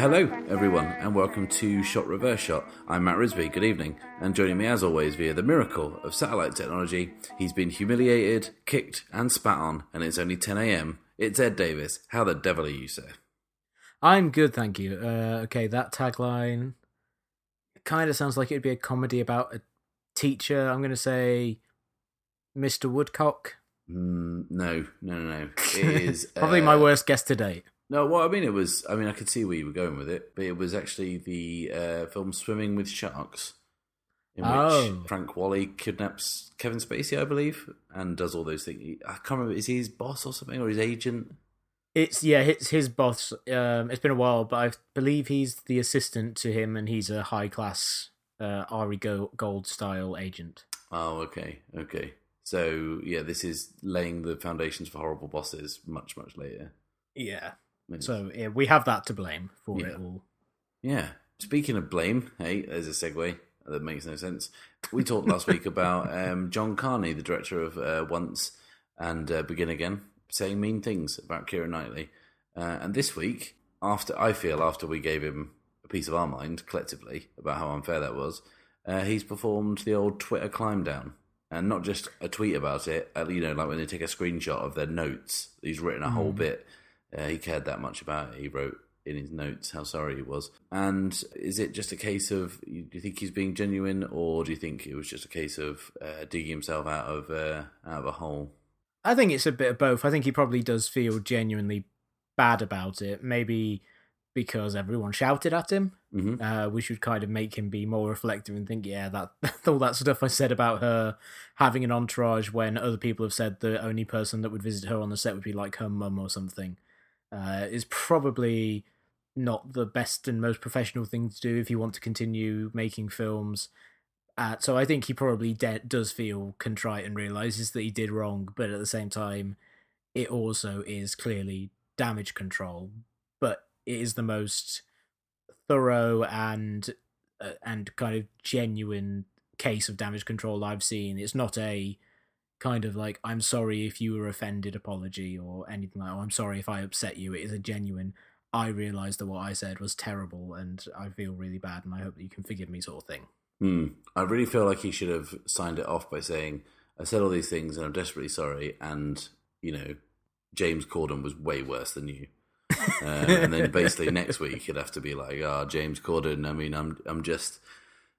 Hello, everyone, and welcome to Shot Reverse Shot. I'm Matt Risby. Good evening, and joining me as always via the miracle of satellite technology, he's been humiliated, kicked, and spat on, and it's only 10 a.m. It's Ed Davis. How the devil are you, sir? I'm good, thank you. Uh, okay, that tagline kind of sounds like it'd be a comedy about a teacher. I'm going to say Mr. Woodcock. Mm, no, no, no, no. It is Probably uh, my worst guess to date. No, well, I mean, it was. I mean, I could see where you were going with it, but it was actually the uh, film Swimming with Sharks, in which Oh. Frank Whaley kidnaps Kevin Spacey, I believe, and does all those things. I can't remember. Is he his boss or something, or his agent? It's yeah, it's his boss. Um, it's been a while, but I believe he's the assistant to him, and he's a high class uh, Ari Go- Gold style agent. Oh, okay, okay. So yeah, this is laying the foundations for horrible bosses much, much later. Yeah. So yeah, we have that to blame for Yeah. it all. Yeah. Speaking of blame, hey, there's a segue that makes no sense. We talked last week about um, John Carney, the director of uh, Once and uh, Begin Again, saying mean things about Keira Knightley. Uh, and this week, after I feel after we gave him a piece of our mind collectively about how unfair that was, uh, he's performed the old Twitter climb down. And not just a tweet about it, uh, you know, like when they take a screenshot of their notes, he's written a whole bit. Uh, he cared that much about it. He wrote in his notes how sorry he was. And is it just a case of do you think he's being genuine, or do you think it was just a case of uh, digging himself out of uh, out of a hole? I think it's a bit of both. I think he probably does feel genuinely bad about it. Maybe because everyone shouted at him, hmm uh, we should kind of make him be more reflective and think, yeah, that all that stuff I said about her having an entourage when other people have said the only person that would visit her on the set would be like her mum or something, uh, is probably not the best and most professional thing to do if you want to continue making films. Uh, so I think he probably de- does feel contrite and realizes that he did wrong, but at the same time, it also is clearly damage control. But it is the most thorough and uh, and kind of genuine case of damage control I've seen. It's not a kind of like I'm sorry if you were offended apology or anything like. Oh, I'm sorry if I upset you. It is a genuine. I realised that what I said was terrible, and I feel really bad, and I hope that you can forgive me, sort of thing. Hmm. I really feel like he should have signed it off by saying, "I said all these things and I'm desperately sorry." And you know, James Corden was way worse than you. uh, and then basically next week he'd have to be like, "Ah, James Corden." I mean, I'm I'm just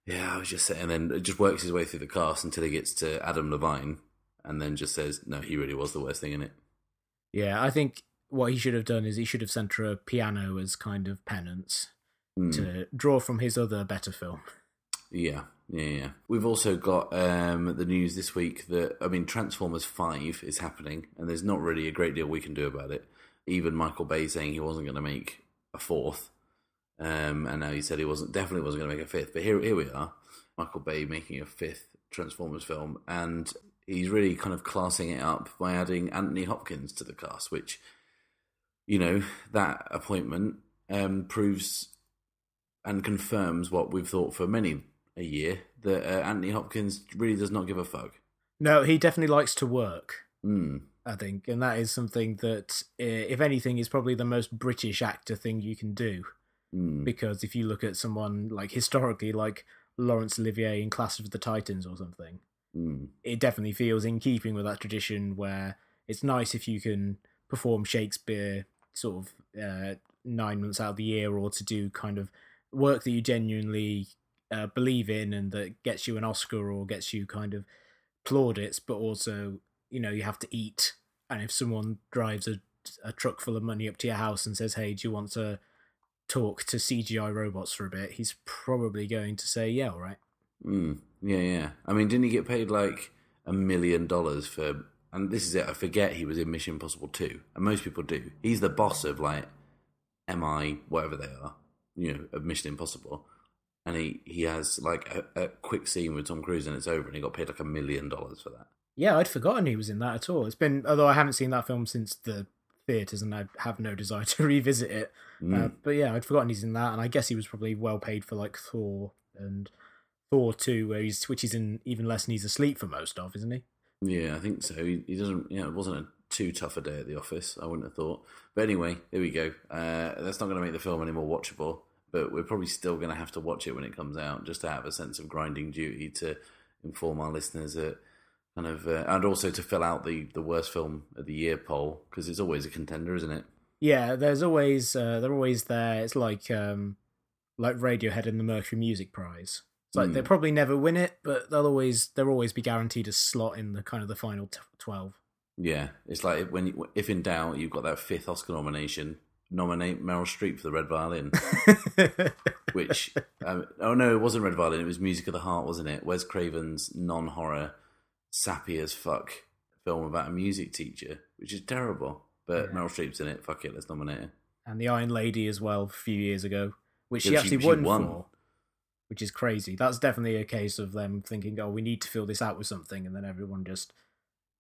yeah, I was just saying. And then it just works his way through the cast until he gets to Adam Levine, and then just says, "No, he really was the worst thing in it." Yeah, I think what he should have done is he should have sent her a piano as kind of penance Hmm. to draw from his other better film. Yeah, yeah, yeah. We've also got um, the news this week that I mean, Transformers Five is happening, and there's not really a great deal we can do about it. Even Michael Bay saying he wasn't going to make a fourth, um, and now he said he wasn't definitely wasn't going to make a fifth. But here, here we are, Michael Bay making a fifth Transformers film, and he's really kind of classing it up by adding Anthony Hopkins to the cast, which you know that appointment um, proves and confirms what we've thought for many a year that uh, Anthony Hopkins really does not give a fuck. No, he definitely likes to work. Mm. I think, and that is something that, if anything, is probably the most British actor thing you can do. Mm. Because if you look at someone like historically, like Laurence Olivier in Clash of the Titans or something, Mm. it definitely feels in keeping with that tradition where it's nice if you can perform Shakespeare sort of uh, nine months out of the year or to do kind of work that you genuinely uh, believe in and that gets you an Oscar or gets you kind of plaudits, but also, you know, you have to eat. And if someone drives a, a truck full of money up to your house and says, hey, do you want to talk to CGI robots for a bit? He's probably going to say, yeah, all right. Mm. Yeah, yeah. I mean, didn't he get paid like a million dollars for? And this is it. I forget he was in Mission Impossible two, and most people do. He's the boss of like MI, whatever they are, you know, of Mission Impossible. And he, he has like a, a quick scene with Tom Cruise and it's over, and he got paid like a million dollars for that. Yeah, I'd forgotten he was in that at all. It's been, although I haven't seen that film since the theaters, and I have no desire to revisit it. Mm. Uh, but yeah, I'd forgotten he's in that, and I guess he was probably well paid for like Thor and Thor two, where he's which he's in even less, and he's asleep for most of, isn't he? Yeah, I think so. He, he doesn't. You know, it wasn't a too tough a day at the office. I wouldn't have thought. But anyway, there we go. Uh, that's not going to make the film any more watchable. But we're probably still going to have to watch it when it comes out, just to have a sense of grinding duty to inform our listeners that kind of, uh, and also to fill out the the worst film of the year poll because it's always a contender, isn't it? Yeah, there's always uh, they're always there. It's like um, like Radiohead and the Mercury Music Prize. It's like Mm. they'll probably never win it, but they'll always they'll always be guaranteed a slot in the kind of the final t- twelve. Yeah, it's like when you, if in doubt, you've got that fifth Oscar nomination. Nominate Meryl Streep for the Red Violin, which um, oh no, it wasn't Red Violin. It was Music of the Heart, wasn't it? Wes Craven's non-horror, sappy as fuck film about a music teacher, which is terrible. But Yeah. Meryl Streep's in it. Fuck it, let's nominate her. and the Iron Lady as well a few years ago, which she actually she- she won, won. for, which is crazy. That's definitely a case of them thinking, "Oh, we need to fill this out with something," and then everyone just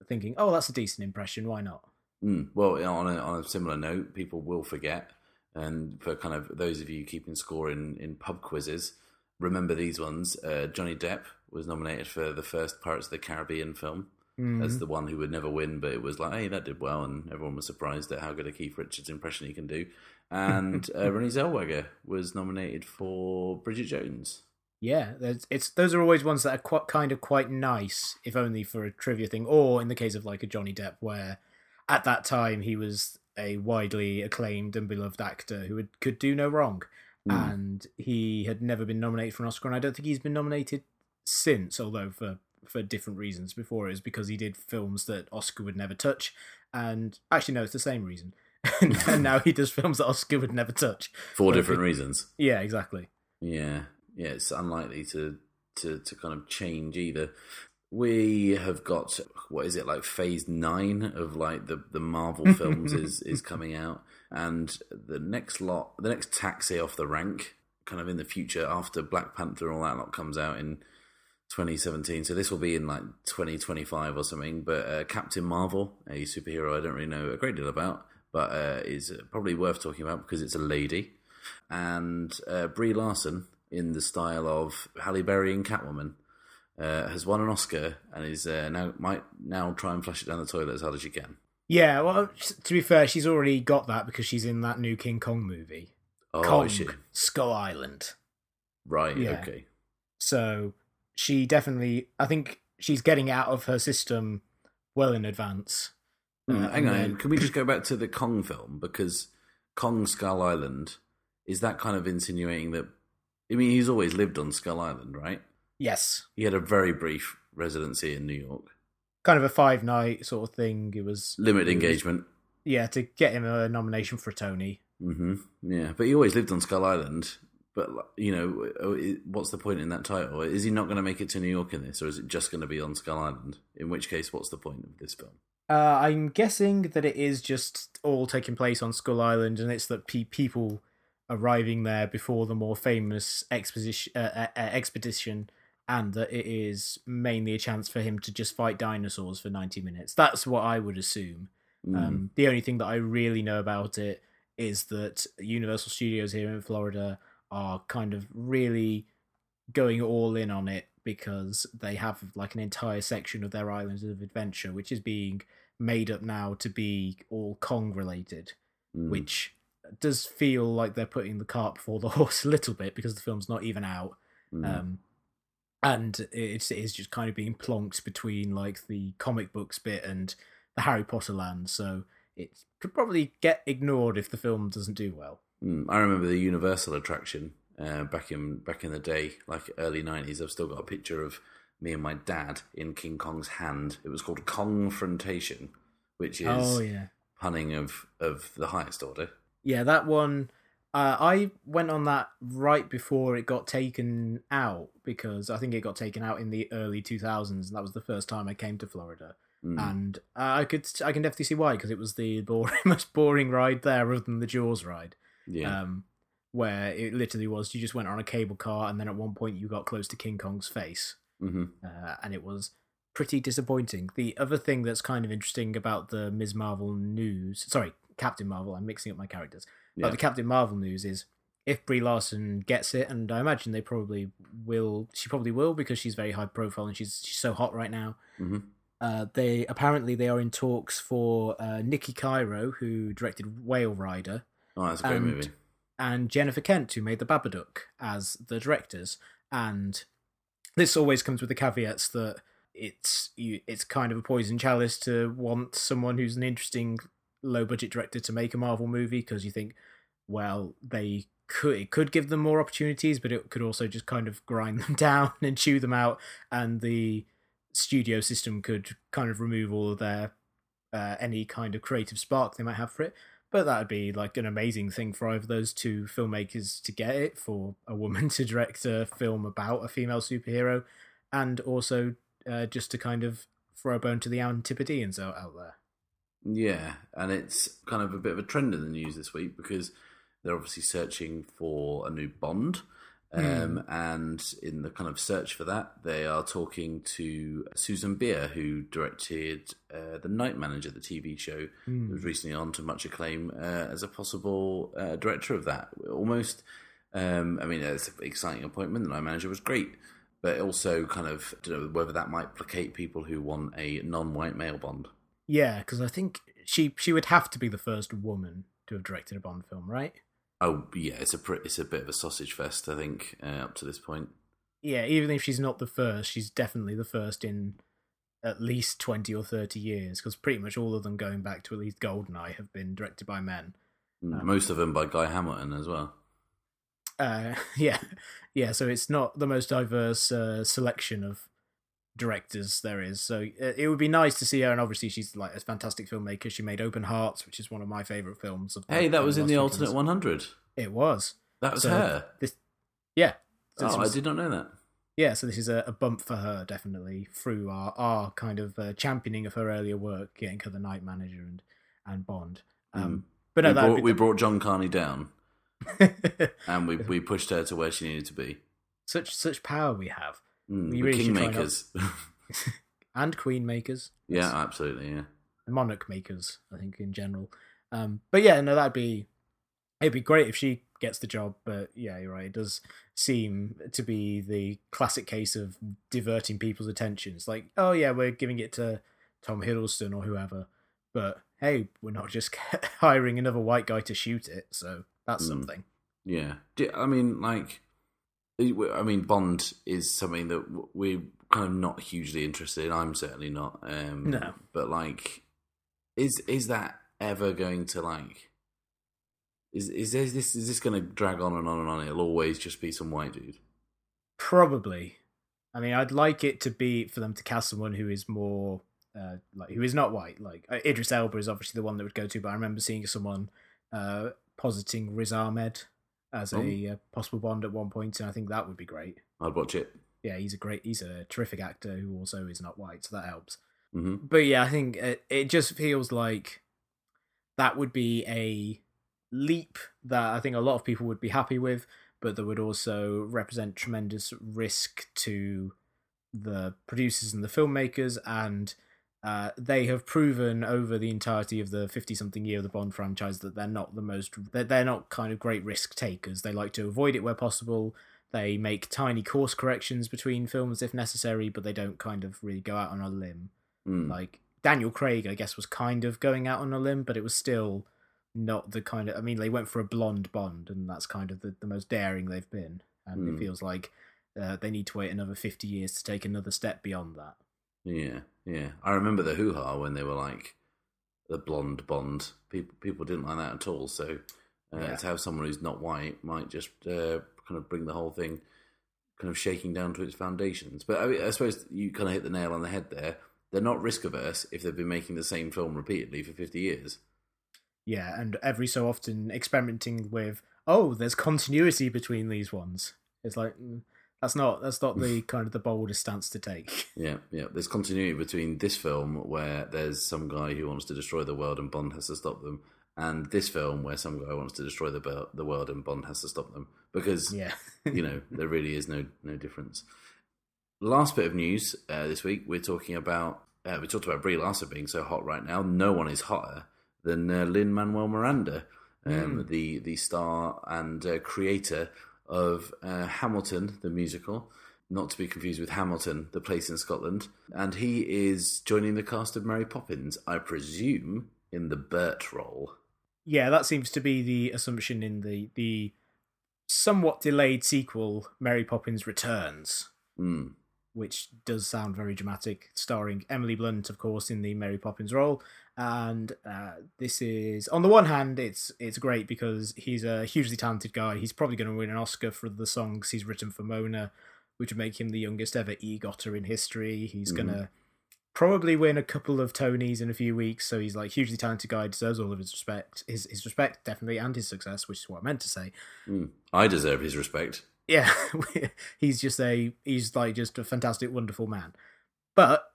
thinking, "Oh, that's a decent impression. Why not?" Mm. Well, on a, on a similar note, people will forget. And for kind of those of you keeping score in, in pub quizzes, remember these ones. Uh, Johnny Depp was nominated for the first Pirates of the Caribbean film Mm. as the one who would never win, but it was like, hey, that did well, and everyone was surprised at how good a Keith Richards impression he can do. And uh, Renée Zellweger was nominated for Bridget Jones. Yeah, it's those are always ones that are quite, kind of quite nice, if only for a trivia thing, or in the case of like a Johnny Depp, where at that time he was a widely acclaimed and beloved actor who would, could do no wrong, Mm. and he had never been nominated for an Oscar, and I don't think he's been nominated since, although for for different reasons. Before it was because he did films that Oscar would never touch, and actually no, it's the same reason. and now he does films that Oscar would never touch. For different it- reasons. Yeah, exactly. Yeah, yeah, it's unlikely to to to kind of change either. We have got what is it like phase nine of like the the Marvel films is is coming out, and the next lot, the next taxi off the rank, kind of in the future after Black Panther and all that lot comes out in 2017. So this will be in like 2025 or something. But uh, Captain Marvel, a superhero I don't really know a great deal about, but uh, is probably worth talking about because it's a lady and uh, Brie Larson in the style of Halle Berry and Catwoman uh, has won an Oscar and is uh, now might now try and flush it down the toilet as hard as she can. Yeah, well, to be fair, she's already got that because she's in that new King Kong movie, Oh, Kong she? Skull Island. Right. Yeah. Okay. So she definitely, I think she's getting out of her system well in advance. Hmm, Uh, hang on. then- Can we just go back to the Kong film because Kong Skull Island is that kind of insinuating that? I mean, he's always lived on Skull Island, right? Yes, He had a very brief residency in New York, kind of a five night sort of thing. It was limited it was- engagement. Yeah, to get him a nomination for a Tony. hmm Yeah, but he always lived on Skull Island. But you know, oh, what's the point in that title? Is he not going to make it to New York in this, or is it just going to be on Skull Island? In which case, what's the point of this film? Uh, I'm guessing that it is just all taking place on Skull Island, and it's that pe- people arriving there before the more famous exposition, uh, uh, uh, expedition, and that it is mainly a chance for him to just fight dinosaurs for 90 minutes. That's what I would assume. Mm. Um, the only thing that I really know about it is that Universal Studios here in Florida are kind of really going all in on it because they have like an entire section of their islands of adventure which is being made up now to be all Kong related, Mm. which does feel like they're putting the cart before the horse a little bit because the film's not even out. Mm. Um, and it's, it is just kind of being plonked between like the comic books bit and the Harry Potter land. So it could probably get ignored if the film doesn't do well. Mm. I remember the Universal attraction uh, back in back in the day, like early nineties. I've still got a picture of me and my dad in King Kong's hand. It was called Confrontation, which is Oh yeah, punning of of the highest order. yeah. That one, uh, I went on that right before it got taken out because I think it got taken out in the early two thousands, and that was the first time I came to Florida. Mm. And uh, I could, I can definitely see why because it was the boring, most boring ride there, other than the Jaws ride. yeah. um, where it literally was you just went on a cable car and then at one point you got close to King Kong's face, hmm uh, and it was pretty disappointing. The other thing that's kind of interesting about the Ms. Marvel news, sorry, Captain Marvel. I'm mixing up my characters. Yeah. But the Captain Marvel news is if Brie Larson gets it, and I imagine they probably will. She probably will because she's very high profile and she's she's so hot right now. hmm Uh, they apparently they are in talks for uh, Niki Caro, who directed Whale Rider, Oh, that's a great And- movie. and Jennifer Kent, who made The Babadook, as the directors. And this always comes with the caveats that it's you, it's kind of a poison chalice to want someone who's an interesting low budget director to make a Marvel movie because you think, well, they could it could give them more opportunities, but it could also just kind of grind them down and chew them out, and the studio system could kind of remove all of their uh, any kind of creative spark they might have for it. But that'd be like an amazing thing for either those two filmmakers to get it for a woman to direct a film about a female superhero, and also uh, just to kind of throw a bone to the Antipodeans out, out there. Yeah, and it's kind of a bit of a trend in the news this week because they're obviously searching for a new Bond. Um, And in the kind of search for that, they are talking to Susanne Bier, who directed uh, The Night Manager, the TV show that was recently on to much acclaim uh, as a possible uh, director of that. Almost, um, I mean, it's an exciting appointment. The Night Manager was great, but also kind of, I don't know whether that might placate people who want a non white male Bond. Yeah, because I think she she would have to be the first woman to have directed a Bond film, right? Oh yeah, it's a it's a bit of a sausage fest, I think, uh, up to this point. Yeah, even if she's not the first, she's definitely the first in at least twenty or thirty years. Because pretty much all of them, going back to at least Goldeneye, have been directed by men. Mm, Most of them by Guy Hamilton as well. Uh, yeah, yeah. So it's not the most diverse uh, selection of directors there is. So uh, it would be nice to see her, and obviously she's like a fantastic filmmaker. She made Open Hearts, which is one of my favorite films. Of Hey, that was in the weekend's. alternate 100. It was. That was So her. This, yeah. So Oh, was- I did not know that. yeah, so this is a, a bump for her, definitely, through our, our kind of uh, championing of her earlier work, getting her the Night Manager and, and Bond. Um, But no, we, that brought, we brought John Carney down, and we we pushed her to where she needed to be. such such power we have, Mm, the really kingmakers. and Queen makers, yeah, absolutely. Yeah. monarch makers, I think in general. Um, but yeah, no, that'd be it'd be great if she gets the job. But yeah, you're right. It does seem to be the classic case of diverting people's attentions. Like, oh yeah, we're giving it to Tom Hiddleston or whoever, but hey, we're not just hiring another white guy to shoot it. So that's Mm. something. Yeah, I mean, like, I mean, Bond is something that we're kind of not hugely interested in. I'm certainly not. Um, No. but like, is is that ever going to like? Is is this is this going to drag on and on and on? It'll always just be some white dude. Probably. I mean, I'd like it to be for them to cast someone who is more uh, like who is not white. Like uh, Idris Elba is obviously the one that would go to, but I remember seeing someone uh, positing Riz Ahmed as a uh, possible Bond at one point, and I think that would be great. I'd watch it. Yeah, he's a great, he's a terrific actor who also is not white, so that helps. hmm But yeah, I think it, it just feels like that would be a leap that I think a lot of people would be happy with, but that would also represent tremendous risk to the producers and the filmmakers. And uh, they have proven over the entirety of the 50 something year of the Bond franchise that they're not the most, they're, they're not kind of great risk takers. They like to avoid it where possible. They make tiny course corrections between films if necessary, but they don't kind of really go out on a limb. Mm. Like Daniel Craig, I guess, was kind of going out on a limb, but it was still not the kind of. I mean, they went for a blonde Bond, and that's kind of the, the most daring they've been. And Hmm. it feels like uh, they need to wait another 50 years to take another step beyond that. Yeah, yeah. I remember the hoo ha when they were like the blonde Bond. People people didn't like that at all. So uh, Yeah. to have someone who's not white might just uh, kind of bring the whole thing kind of shaking down to its foundations. But I, mean, I suppose you kind of hit the nail on the head there. They're not risk averse if they've been making the same film repeatedly for fifty years. Yeah, and every so often experimenting with, oh, there's continuity between these ones. It's like mm, that's not that's not the kind of the boldest stance to take. Yeah, yeah. There's continuity between this film where there's some guy who wants to destroy the world and Bond has to stop them, and this film where some guy wants to destroy the the world and Bond has to stop them because Yeah, you know there really is no no difference. Last bit of news uh, this week, we're talking about uh, we talked about Brie Larson being so hot right now. No one is hotter than uh, Lin Manuel Miranda, um, Mm. the the star and uh, creator of uh, Hamilton the musical, not to be confused with Hamilton, the place in Scotland, and he is joining the cast of Mary Poppins, I presume, in the Bert role. Yeah, that seems to be the assumption in the the somewhat delayed sequel, Mary Poppins Returns, Hmm. which does sound very dramatic, starring Emily Blunt, of course, in the Mary Poppins role. And uh, this is, on the one hand, it's it's great because he's a hugely talented guy. He's probably going to win an Oscar for the songs he's written for Moana, which would make him the youngest ever EGOTer in history. He's Mhm. going to probably win a couple of Tonys in a few weeks. So he's like hugely talented guy, deserves all of his respect, his his respect definitely, and his success, which is what I meant to say. Hmm. I deserve his respect. Yeah, he's just a he's like just a fantastic, wonderful man. But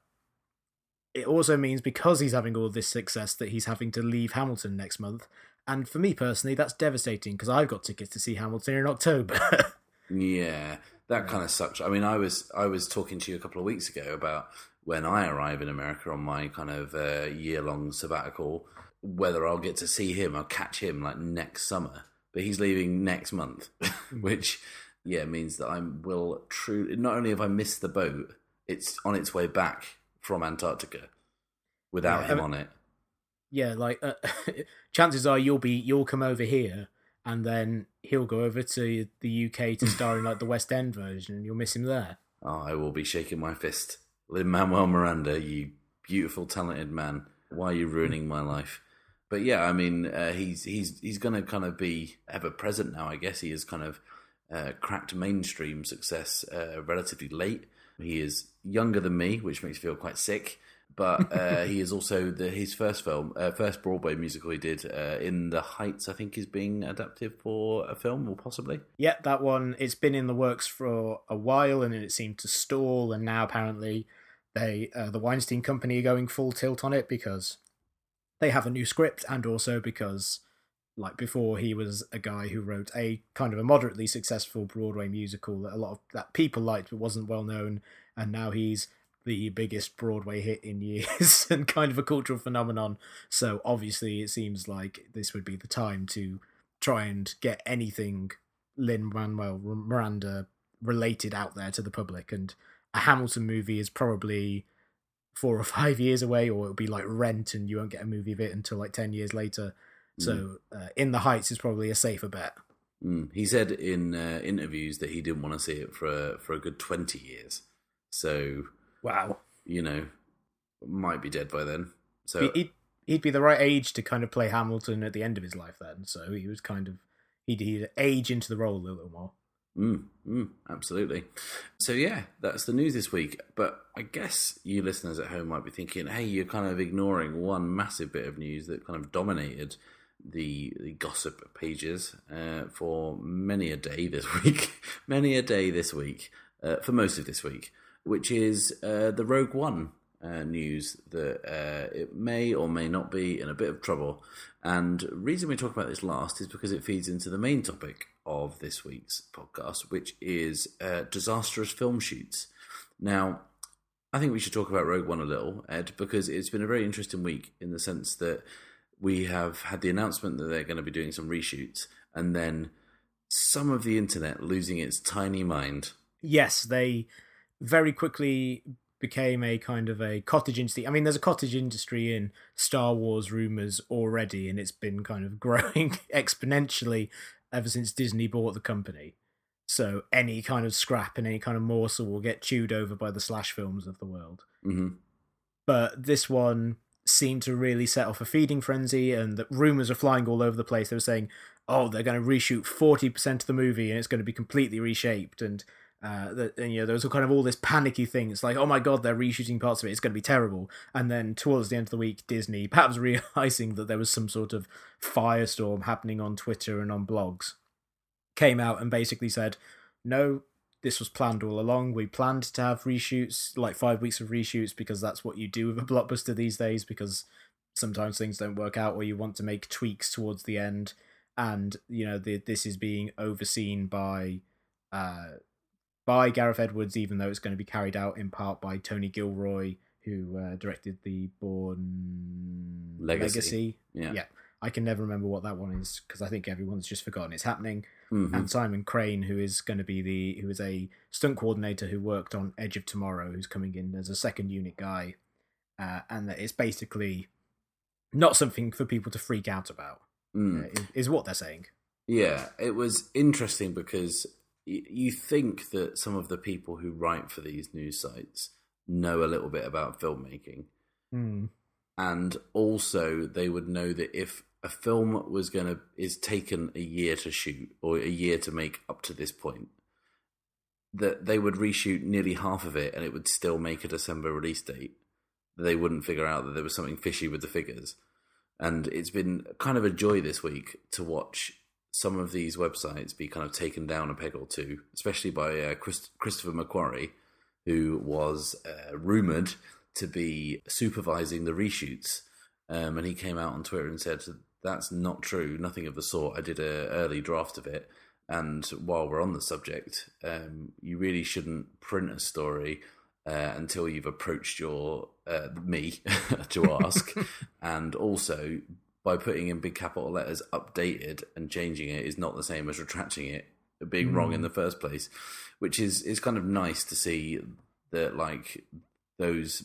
it also means because he's having all this success that he's having to leave Hamilton next month. And for me personally, that's devastating because I've got tickets to see Hamilton in October. Yeah, that kind of sucks. I mean, I was I was talking to you a couple of weeks ago about when I arrive in America on my kind of uh, year long sabbatical, whether I'll get to see him or catch him like next summer. But he's leaving next month, which yeah means that I will true. Not only have I missed the boat, it's on its way back from Antarctica without Yeah, I him mean- on it. yeah, like uh, chances are you'll be you'll come over here and then he'll go over to the UK to star in like the West End version and you'll miss him there. Oh, I will be shaking my fist. Lin Manuel Miranda, you beautiful, talented man. Why are you ruining my life? But yeah, I mean, uh, he's he's he's going to kind of be ever present now. I guess he has kind of uh, cracked mainstream success uh, relatively late. He is younger than me, which makes me feel quite sick. But uh, he is also the his first film, uh, first Broadway musical he did uh, in the Heights. I think is being adapted for a film, or possibly. Yeah, that one. It's been in the works for a while, and then it seemed to stall. And now apparently, they uh, the Weinstein Company are going full tilt on it because they have a new script, and also because, like before, he was a guy who wrote a kind of a moderately successful Broadway musical that a lot of that people liked but wasn't well known, and now he's the biggest Broadway hit in years and kind of a cultural phenomenon. So obviously, it seems like this would be the time to try and get anything Lin Manuel Miranda related out there to the public. And a Hamilton movie is probably four or five years away, or it'll be like Rent, and you won't get a movie of it until like ten years later. So, uh, In the Heights is probably a safer bet. Mm. He said in uh, interviews that he didn't want to see it for a, for a good twenty years. So Wow, you know, might be dead by then. So he'd he'd be the right age to kind of play Hamilton at the end of his life. Then, so he was kind of he'd, he'd age into the role a little more. Mm, mm, absolutely. So yeah, that's the news this week. But I guess you listeners at home might be thinking, "Hey, you're kind of ignoring one massive bit of news that kind of dominated the the gossip pages uh, for many a day this week, many a day this week, uh, for most of this week, which is uh, the Rogue One uh, news that uh, it may or may not be in a bit of trouble. And reason we talk about this last is because it feeds into the main topic of this week's podcast, which is uh, disastrous film shoots. Now, I think we should talk about Rogue One a little, Ed, because it's been a very interesting week in the sense that we have had the announcement that they're going to be doing some reshoots, and then some of the internet losing its tiny mind. yes, they very quickly became a kind of a cottage industry. I mean, there's a cottage industry in Star Wars rumors already, and it's been kind of growing exponentially ever since Disney bought the company. So any kind of scrap and any kind of morsel will get chewed over by the slash films of the world. hmm But this one seemed to really set off a feeding frenzy, and that rumors are flying all over the place. They were saying, "Oh, they're going to reshoot forty percent of the movie, and it's going to be completely reshaped." And uh, and, you know, there was kind of all this panicky thing. It's like, "Oh my god, they're reshooting parts of it. It's going to be terrible." And then towards the end of the week, Disney, perhaps realizing that there was some sort of firestorm happening on Twitter and on blogs, came out and basically said, "No, this was planned all along. We planned to have reshoots, like five weeks of reshoots, because that's what you do with a blockbuster these days. Because sometimes things don't work out, or you want to make tweaks towards the end. And you know, the, this is being overseen by, uh, by Gareth Edwards, even though it's going to be carried out in part by Tony Gilroy, who uh, directed the Bourne Legacy. Legacy. Yeah. Yeah. I can never remember what that one is because I think everyone's just forgotten it's happening. Mhm. And Simon Crane, who is going to be the who is a stunt coordinator who worked on Edge of Tomorrow, who's coming in as a second unit guy, uh, and that it's basically not something for people to freak out about. Mm. uh, is, is what they're saying. Yeah, it was interesting because y- you think that some of the people who write for these news sites know a little bit about filmmaking, Mm. and also they would know that if a film was to is taken a year to shoot or a year to make up to this point, that they would reshoot nearly half of it and it would still make a December release date. They wouldn't figure out that there was something fishy with the figures. And it's been kind of a joy this week to watch some of these websites be kind of taken down a peg or two, especially by uh, Chris- Christopher McQuarrie, who was uh, rumored to be supervising the reshoots. Um, and he came out on Twitter and said, That's not true, nothing of the sort. I did an early draft of it. And while we're on the subject, um, you really shouldn't print a story uh, until you've approached your uh, me to ask, and also by putting in big capital letters "updated" and changing it is not the same as retracting it, being wrong in the first place, which is is kind of nice to see that like those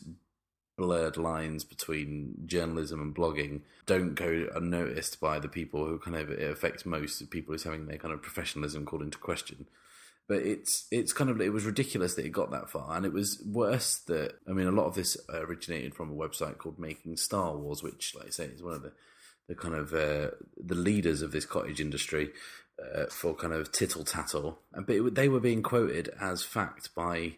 blurred lines between journalism and blogging don't go unnoticed by the people who kind of it affects most people who's having their kind of professionalism called into question. But it's it's kind of it was ridiculous that it got that far. And it was worse that i mean a lot of this originated from a website called making star wars which like i say is one of the the kind of uh, the leaders of this cottage industry uh, for kind of tittle tattle and but it, they were being quoted as fact by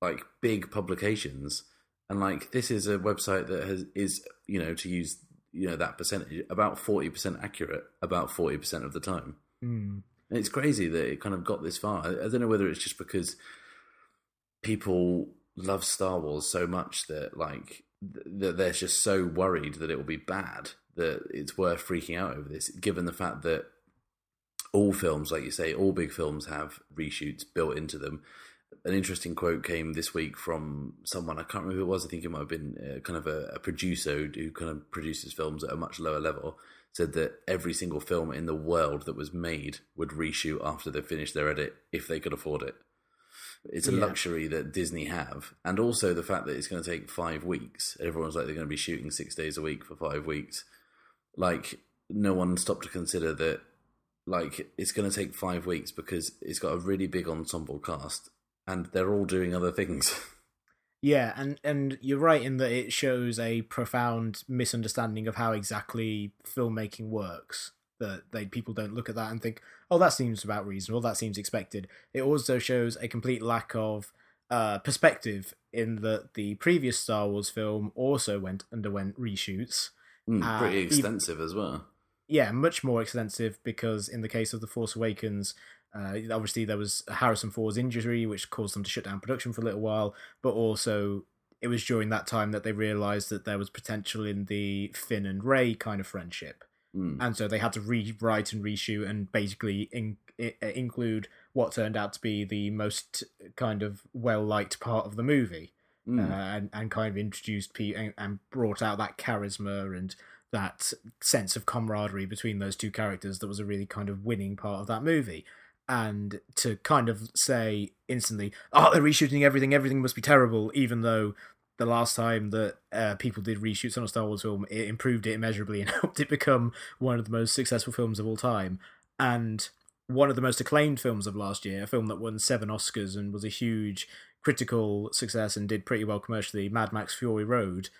like big publications and like this is a website that has is you know to use you know that percentage about 40% accurate about 40% of the time Mm. and it's crazy that it kind of got this far. I, don't know whether it's just because people love Star Wars so much that like th- that they're just so worried that it will be bad that it's worth freaking out over this, given the fact that all films, like you say, all big films have reshoots built into them. An interesting quote came this week from someone I can't remember who it was. I think it might have been uh, kind of a, a producer who kind of produces films at a much lower level. Said that every single film in the world that was made would reshoot after they finished their edit if they could afford it. It's a Yeah. luxury that Disney have, and also the fact that it's going to take five weeks. Everyone's like they're going to be shooting six days a week for five weeks. Like no one stopped to consider that. Like it's going to take five weeks because it's got a really big ensemble cast, and they're all doing other things. Yeah, and and you're right in that it shows a profound misunderstanding of how exactly filmmaking works. That they people don't look at that and think, "Oh, that seems about reasonable. That seems expected." It also shows a complete lack of uh, perspective in that the previous Star Wars film also went underwent reshoots. Mm, Uh, pretty extensive as well. Yeah, much more extensive because in the case of the Force Awakens, uh, obviously there was Harrison Ford's injury, which caused them to shut down production for a little while. But also, it was during that time that they realized that there was potential in the Finn and Rey kind of friendship, Mm. and so they had to rewrite and reshoot and basically in, i- include what turned out to be the most kind of well liked part of the movie Mm. uh, and and kind of introduced P and, and brought out that charisma and that sense of camaraderie between those two characters that was a really kind of winning part of that movie. And to kind of say instantly, "Oh, they're reshooting everything. Everything must be terrible," even though the last time that uh, people did reshoots on a Star Wars film, it improved it immeasurably and helped it become one of the most successful films of all time. And one of the most acclaimed films of last year, a film that won seven Oscars and was a huge critical success and did pretty well commercially, Mad Max Fury Road,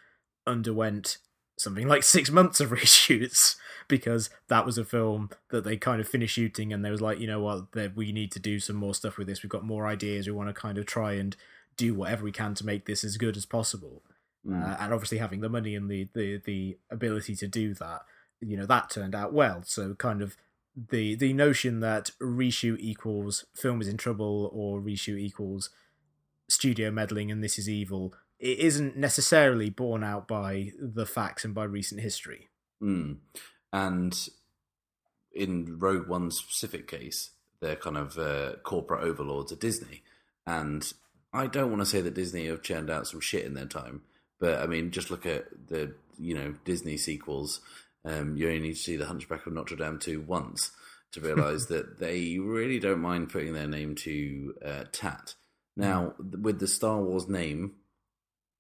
underwent something like six months of reshoots because that was a film that they kind of finished shooting and they was like, you know what, that we need to do some more stuff with this. We've got more ideas. We want to kind of try and do whatever we can to make this as good as possible. Mm. Uh, and obviously having the money and the, the the ability to do that, you know, that turned out well. So kind of the the notion that reshoot equals film is in trouble or reshoot equals studio meddling and this is evil it isn't necessarily borne out by the facts and by recent history. Mm. And in Rogue One's specific case, they're kind of uh, corporate overlords at Disney. And I don't want to say that Disney have churned out some shit in their time, but I mean, just look at the you know Disney sequels. Um, you only need to see the Hunchback of Notre Dame two once to realize that they really don't mind putting their name to uh, tat. Now, with the Star Wars name,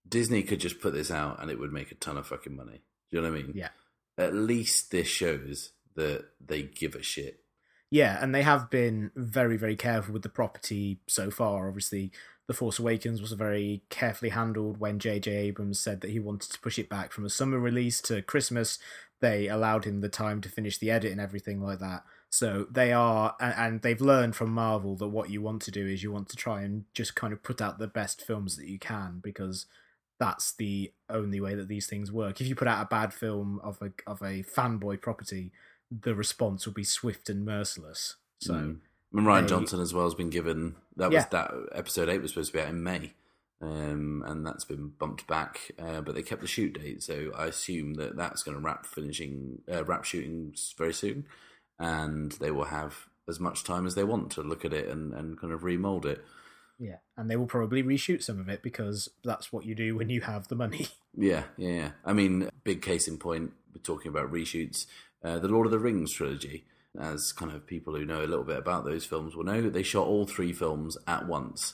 Disney could just put this out and it would make a ton of fucking money. Do you know what I mean? Yeah. At least this shows that they give a shit. Yeah, and they have been very, very careful with the property so far. Obviously, The Force Awakens was very carefully handled when J.J. Abrams said that he wanted to push it back from a summer release to Christmas. They allowed him the time to finish the edit and everything like that. So they are, and they've learned from Marvel that what you want to do is you want to try and just kind of put out the best films that you can because that's the only way that these things work. If you put out a bad film of a of a fanboy property, the response will be swift and merciless. So, mm. and Rian they, Johnson as well has been given that was that episode eight was supposed to be out in May, um, and that's been bumped back, uh, but they kept the shoot date. So I assume that that's going to wrap finishing uh, wrap shooting very soon, and they will have as much time as they want to look at it and, and kind of remold it. Yeah, and they will probably reshoot some of it because that's what you do when you have the money. Yeah, yeah, yeah. I mean, big case in point, we're talking about reshoots. Uh, the Lord of the Rings trilogy, as kind of people who know a little bit about those films will know, they shot all three films at once.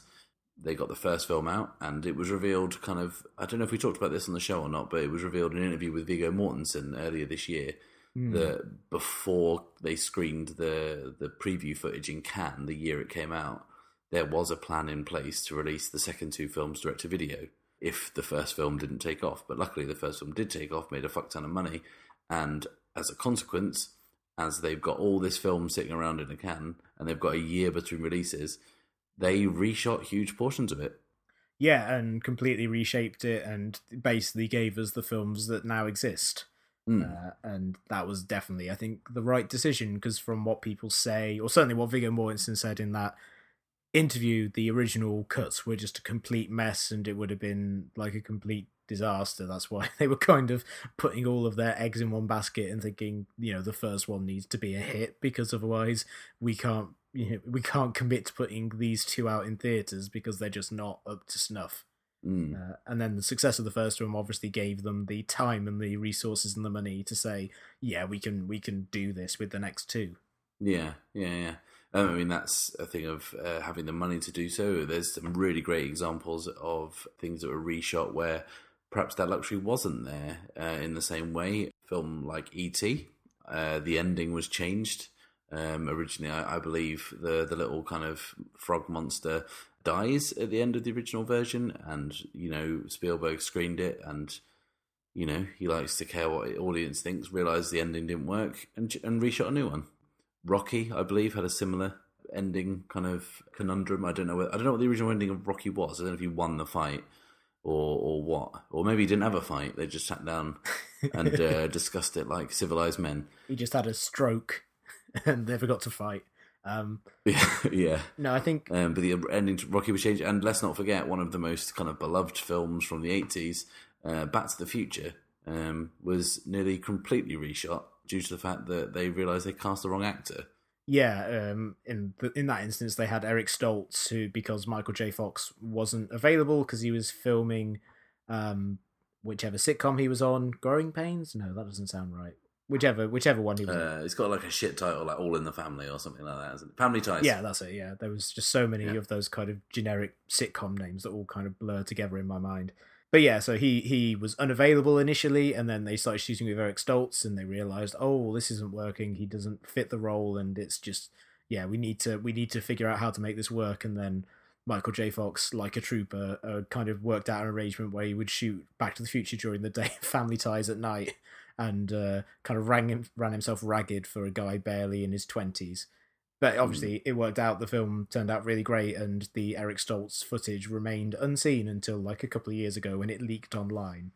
They got the first film out, and it was revealed kind of. I don't know if we talked about this on the show or not, but it was revealed in an interview with Viggo Mortensen earlier this year mm. that before they screened the the preview footage in Cannes the year it came out, there was a plan in place to release the second two films direct to video if the first film didn't take off. But luckily, the first film did take off, made a fuck ton of money, and as a consequence, as they've got all this film sitting around in a can and they've got a year between releases, they reshot huge portions of it. Yeah, and completely reshaped it and basically gave us the films that now exist. Mm. Uh, and that was definitely, I think, the right decision because from what people say, or certainly what Viggo Mortensen said in that interview, the original cuts were just a complete mess, and it would have been like a complete disaster. That's why they were kind of putting all of their eggs in one basket and thinking, you know, the first one needs to be a hit because otherwise we can't, you know, we can't commit to putting these two out in theaters because they're just not up to snuff. Mm. Uh, and then the success of the first one obviously gave them the time and the resources and the money to say, yeah, we can we can do this with the next two. Yeah, yeah, yeah. Um, I mean, that's a thing of uh, having the money to do so. There's some really great examples of things that were reshot where perhaps that luxury wasn't there uh, in the same way. Film like E.T., uh, the ending was changed. Um, originally, I, I, believe the the little kind of frog monster dies at the end of the original version, and you know Spielberg screened it, and you know he likes to care what the audience thinks. Realized the ending didn't work, and and reshot a new one. Rocky, I believe, had a similar ending kind of conundrum. I don't know. What, I don't know what the original ending of Rocky was. I don't know if he won the fight or or what, or maybe he didn't have a fight. They just sat down and uh, discussed it like civilized men. He just had a stroke and they forgot to fight. Um, yeah, yeah. No, I think. Um, but the ending to Rocky was changed, and let's not forget one of the most kind of beloved films from the eighties, uh, Back to the Future, um, was nearly completely reshot due to the fact that they realised they cast the wrong actor. Yeah, um, in the, in that instance, they had Eric Stoltz, who because Michael J. Fox wasn't available because he was filming um, whichever sitcom he was on, Growing Pains. No, that doesn't sound right. Whichever, whichever one he was. Uh, it's got like a shit title, like All in the Family or something like that, isn't it? Family Ties. Yeah, that's it. Yeah, there was just so many yeah. of those kind of generic sitcom names that all kind of blur together in my mind but yeah, so he he was unavailable initially, and then they started shooting with Eric Stoltz, and they realized, oh, this isn't working. He doesn't fit the role, and it's just yeah, we need to we need to figure out how to make this work. And then Michael J. Fox, like a trooper, uh, kind of worked out an arrangement where he would shoot Back to the Future during the day, Family Ties at night, and uh, kind of ran ran himself ragged for a guy barely in his twenties. But obviously, mm. it worked out. The film turned out really great, and the Eric Stoltz footage remained unseen until like a couple of years ago when it leaked online,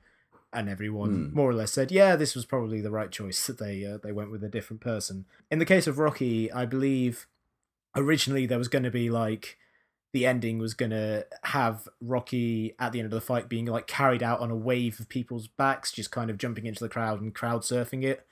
and everyone mm. more or less said, "Yeah, this was probably the right choice that they uh, they went with a different person." In the case of Rocky, I believe originally there was going to be like the ending was going to have Rocky at the end of the fight being like carried out on a wave of people's backs, just kind of jumping into the crowd and crowd surfing it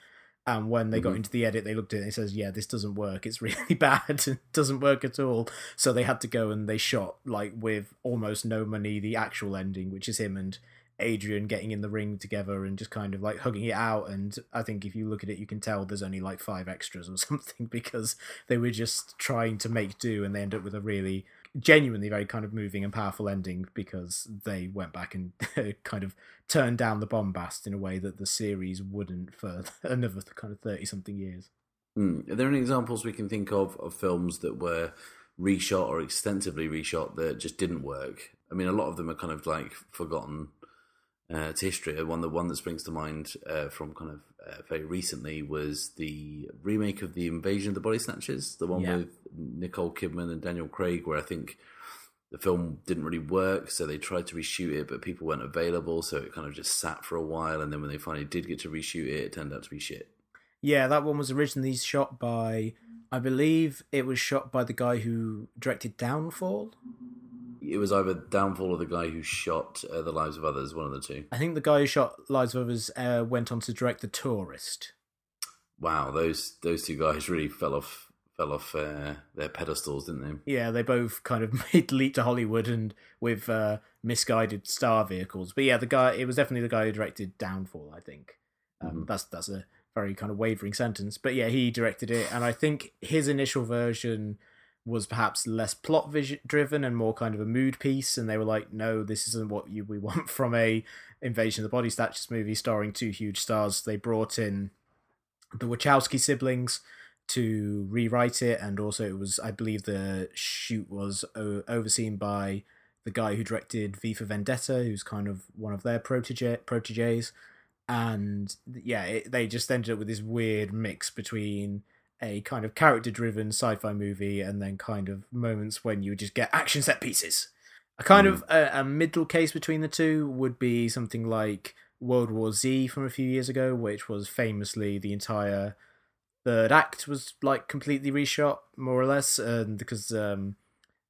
And when they got Mhm. into the edit, they looked at it and it says, "Yeah, this doesn't work. It's really bad. It doesn't work at all." So they had to go and they shot like with almost no money the actual ending, which is him and Adrian getting in the ring together and just kind of like hugging it out. And I think if you look at it, you can tell there's only like five extras or something because they were just trying to make do, and they end up with a really genuinely very kind of moving and powerful ending because they went back and kind of turned down the bombast in a way that the series wouldn't for another kind of 30 something years. Mm. Are there any examples we can think of of films that were reshot or extensively reshot that just didn't work? I mean, a lot of them are kind of like forgotten uh, to history. One the one that springs to mind uh, from kind of uh, very recently was the remake of the Invasion of the Body Snatchers, the one Yeah. with Nicole Kidman and Daniel Craig, where I think the film didn't really work, so they tried to reshoot it, but people weren't available, so it kind of just sat for a while. And then when they finally did get to reshoot it, it turned out to be shit. Yeah, that one was originally shot by, I believe it was shot by the guy who directed Downfall. It was either Downfall or the guy who shot uh, The Lives of Others, one of the two. I think the guy who shot Lives of Others uh, went on to direct The Tourist. Wow, those those two guys really fell off fell off uh, their pedestals, didn't they? Yeah, they both kind of made leap to Hollywood and with uh, misguided star vehicles. But yeah, the guy it was definitely the guy who directed Downfall. I think um, Mhm. that's that's a very kind of wavering sentence. But yeah, he directed it, and I think his initial version was perhaps less plot vision driven and more kind of a mood piece. And they were like, no, this isn't what you we want from a Invasion of the Body Snatchers movie starring two huge stars. They brought in the Wachowski siblings to rewrite it, and also it was, I believe, the shoot was o- overseen by the guy who directed V for Vendetta, who's kind of one of their protege proteges, and yeah, it, they just ended up with this weird mix between a kind of character-driven sci-fi movie and then kind of moments when you would just get action set pieces. A kind of a, a middle case between the two would be something like World War Z from a few years ago, which was famously the entire third act was like completely reshot, more or less, and because um,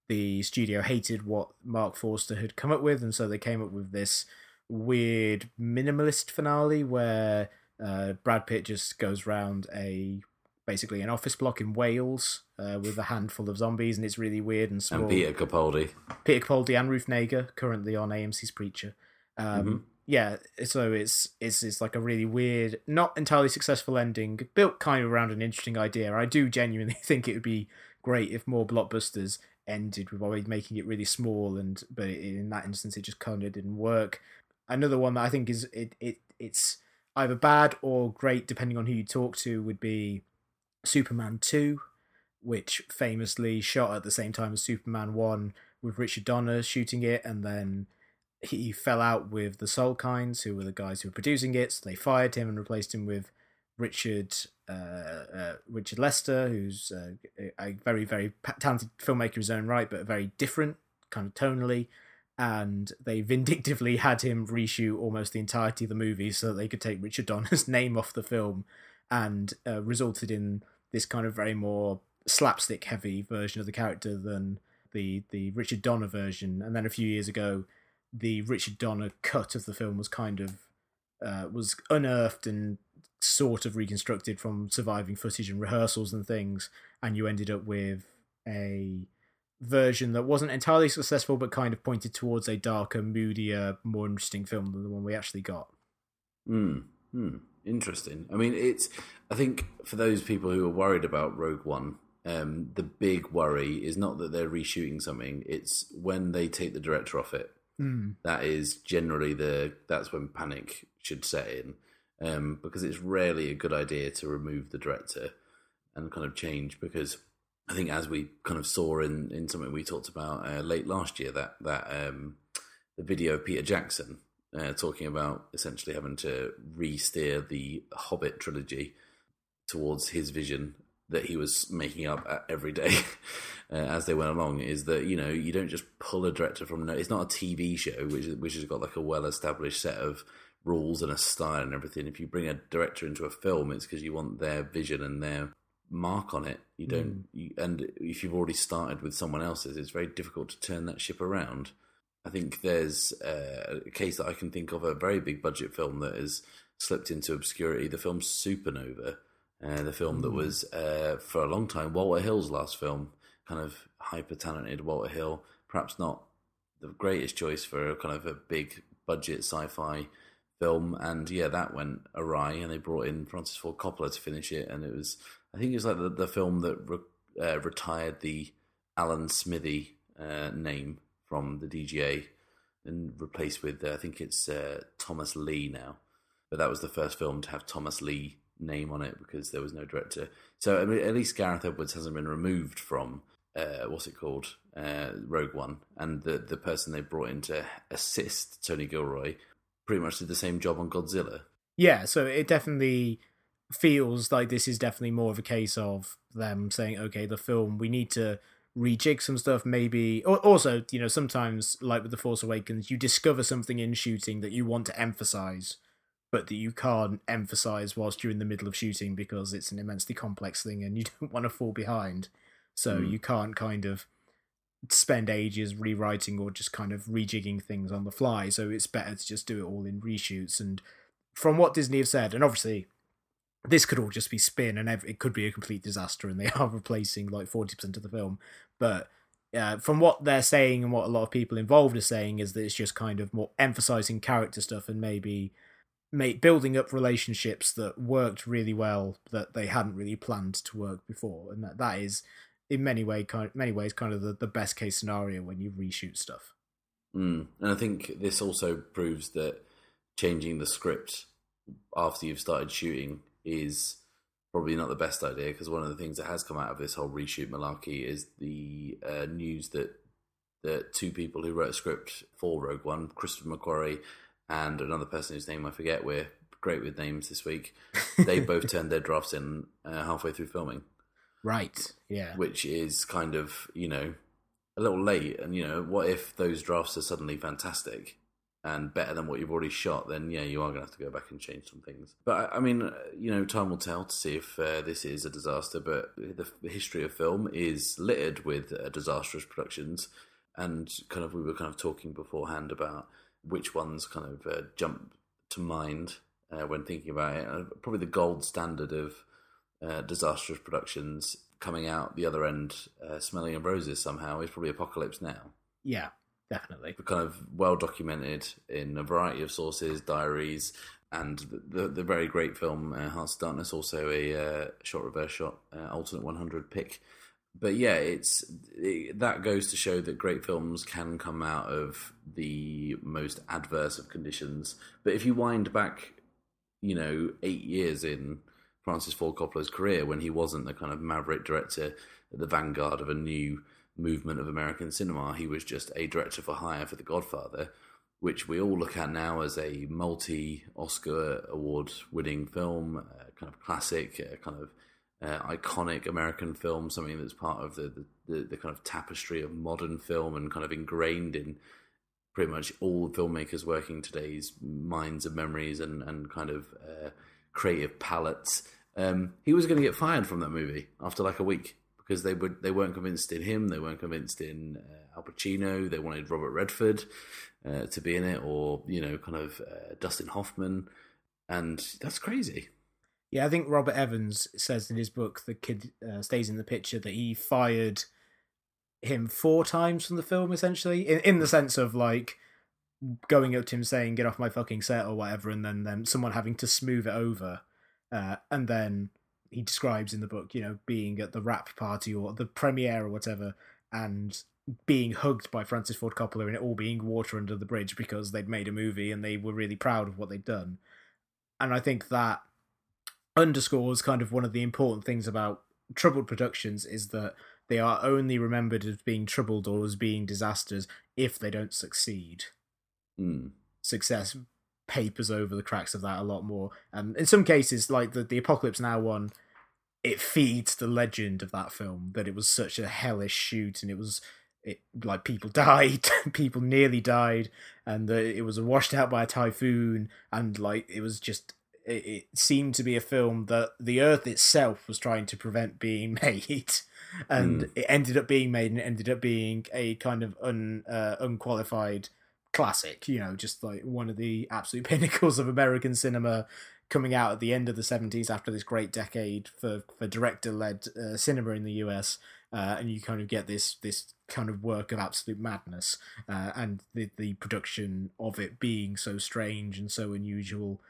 the studio hated what Marc Forster had come up with, and so they came up with this weird minimalist finale where uh, Brad Pitt just goes round a basically an office block in Wales uh, with a handful of zombies, and it's really weird and small. And Peter Capaldi. Peter Capaldi and Ruth Negga, currently on AMC's Preacher. Um, Mhm. Yeah, so it's it's it's like a really weird, not entirely successful ending, built kind of around an interesting idea. I do genuinely think it would be great if more blockbusters ended with always making it really small, and but in that instance, it just kind of didn't work. Another one that I think is it it it's either bad or great depending on who you talk to would be Superman two, which famously shot at the same time as Superman one with Richard Donner shooting it, and then he fell out with the Salkinds, who were the guys who were producing it. So they fired him and replaced him with Richard uh, uh, Richard Lester, who's uh, a very very talented filmmaker in his own right, but very different kind of tonally. And they vindictively had him reshoot almost the entirety of the movie so that they could take Richard Donner's name off the film, and uh, resulted in this kind of very more slapstick heavy version of the character than the the Richard Donner version. And then a few years ago, the Richard Donner cut of the film was kind of uh, was unearthed and sort of reconstructed from surviving footage and rehearsals and things, and you ended up with a version that wasn't entirely successful, but kind of pointed towards a darker, moodier, more interesting film than the one we actually got. Hmm. Hmm. Interesting. I mean, it's. I think for those people who are worried about Rogue One, um, the big worry is not that they're reshooting something; it's when they take the director off it. Mm. That is generally the. That's when panic should set in, um, because it's rarely a good idea to remove the director and kind of change. Because I think, as we kind of saw in in something we talked about uh, late last year, that that um, the video of Peter Jackson uh, talking about essentially having to re-steer the Hobbit trilogy towards his vision that he was making up every day uh, as they went along is that you know you don't just pull a director from no it's not a TV show which which has got like a well established set of rules and a style and everything. If you bring a director into a film it's because you want their vision and their mark on it. You don't you, and if you've already started with someone else's it's very difficult to turn that ship around I think there's a case that I can think of a very big budget film that has slipped into obscurity. The film Supernova, uh, the film that was uh, for a long time Walter Hill's last film, kind of hyper talented Walter Hill, perhaps not the greatest choice for a kind of a big budget sci-fi film, and yeah, that went awry, and they brought in Francis Ford Coppola to finish it, and it was I think it was like the, the film that re- uh, retired the Alan Smithee uh, name from the DGA and replaced with uh, I think it's uh, Thomas Lee now, but that was the first film to have Thomas Lee name on it because there was no director. So I mean, at least Gareth Edwards hasn't been removed from uh, what's it called uh, Rogue One, and the the person they brought in to assist Tony Gilroy pretty much did the same job on Godzilla. Yeah, so it definitely feels like this is definitely more of a case of them saying, okay, the film we need to rejig some stuff maybe. Also you know sometimes like with the force awakens you discover something in shooting that you want to emphasize but that you can't emphasize whilst you're in the middle of shooting because it's an immensely complex thing and you don't want to fall behind. So mm. you can't kind of spend ages rewriting or just kind of rejigging things on the fly. So it's better to just do it all in reshoots. And from what disney have said and obviously this could all just be spin and it could be a complete disaster and they are replacing like 40% of the film. But uh, from what they're saying and what a lot of people involved are saying is that it's just kind of more emphasizing character stuff and maybe make, building up relationships that worked really well that they hadn't really planned to work before. And that, that is in many way kind of, many ways kind of the, the best case scenario when you reshoot stuff. Mm. and i think this also proves that changing the script after you've started shooting is probably not the best idea because one of the things that has come out of this whole reshoot malarkey is the uh, news that the two people who wrote a script for Rogue One, Christopher McQuarrie and another person whose name I forget, we're great with names this week, they both turned their drafts in uh, halfway through filming. Right, yeah. Which is kind of, you know, a little late. And, you know, what if those drafts are suddenly fantastic? And better than what you've already shot, then yeah, you are going to have to go back and change some things. But I mean, you know, time will tell to see if uh, this is a disaster. But the, history of film is littered with uh, disastrous productions, and kind of we were kind of talking beforehand about which ones kind of uh, jump to mind uh, when thinking about it. Uh, probably the gold standard of uh, disastrous productions coming out the other end, smelling of roses somehow is probably Apocalypse Now. Yeah, definitely. Kind of well documented in a variety of sources, diaries, and the the, the very great film uh, Hearts of Darkness, also a uh, reverse shot uh, alternate 100 pick. But yeah, it's it, that goes to show that great films can come out of the most adverse of conditions. But if you wind back, you know, eight years in Francis Ford Coppola's career when he wasn't the kind of maverick director at the vanguard of a new movement of American cinema. He was just a director for hire for The Godfather, which we all look at now as a multi Oscar award winning film, uh, kind of classic, uh, kind of uh, iconic American film, something that's part of the, the, the, kind of tapestry of modern film and kind of ingrained in pretty much all filmmakers working today's minds and memories and, and kind of uh, creative palettes. Um, he was going to get fired from that movie after like a week because they would they weren't convinced in him, they weren't convinced in uh, Al Pacino, they wanted Robert Redford uh, to be in it, or you know, kind of uh, Dustin Hoffman, and that's crazy. Yeah, I think Robert Evans says in his book, "The Kid uh, Stays in the Picture," that he fired him four times from the film, essentially, in in the sense of like going up to him saying "Get off my fucking set" or whatever, and then then someone having to smooth it over, uh, and then he describes in the book, you know, being at the wrap party or the premiere or whatever, and being hugged by Francis Ford Coppola and it all being water under the bridge because they'd made a movie and they were really proud of what they'd done. And I think that underscores kind of one of the important things about troubled productions is that they are only remembered as being troubled or as being disasters if they don't succeed. Mm. Success papers over the cracks of that a lot more. And in some cases, like the, the Apocalypse Now one, it feeds the legend of that film that it was such a hellish shoot and it was it like people died people nearly died and that it was washed out by a typhoon and like it was just it, it, seemed to be a film that the earth itself was trying to prevent being made and mm. it ended up being made and it ended up being a kind of un uh, unqualified classic you know just like one of the absolute pinnacles of american cinema coming out at the end of the 70s after this great decade for, for director led uh, cinema in the US. Uh, and you kind of get this this kind of work of absolute madness, uh, and the the production of it being so strange and so unusual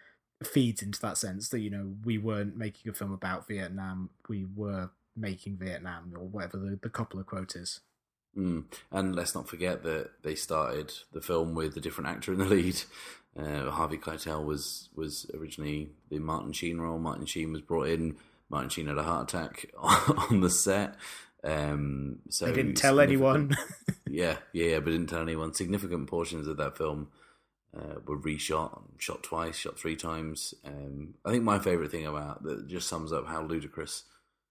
feeds into that sense that you know we weren't making a film about Vietnam, we were making Vietnam or whatever the, the Coppola quote is. Mm. And let's not forget that they started the film with a different actor in the lead. Uh, Harvey Keitel was was originally the Martin Sheen role. Martin Sheen was brought in. Martin Sheen had a heart attack on the set. Um, so they didn't tell anyone. yeah, yeah, yeah, but didn't tell anyone. Significant portions of that film uh, were reshot, shot twice, shot three times. Um, I think my favourite thing about that just sums up how ludicrous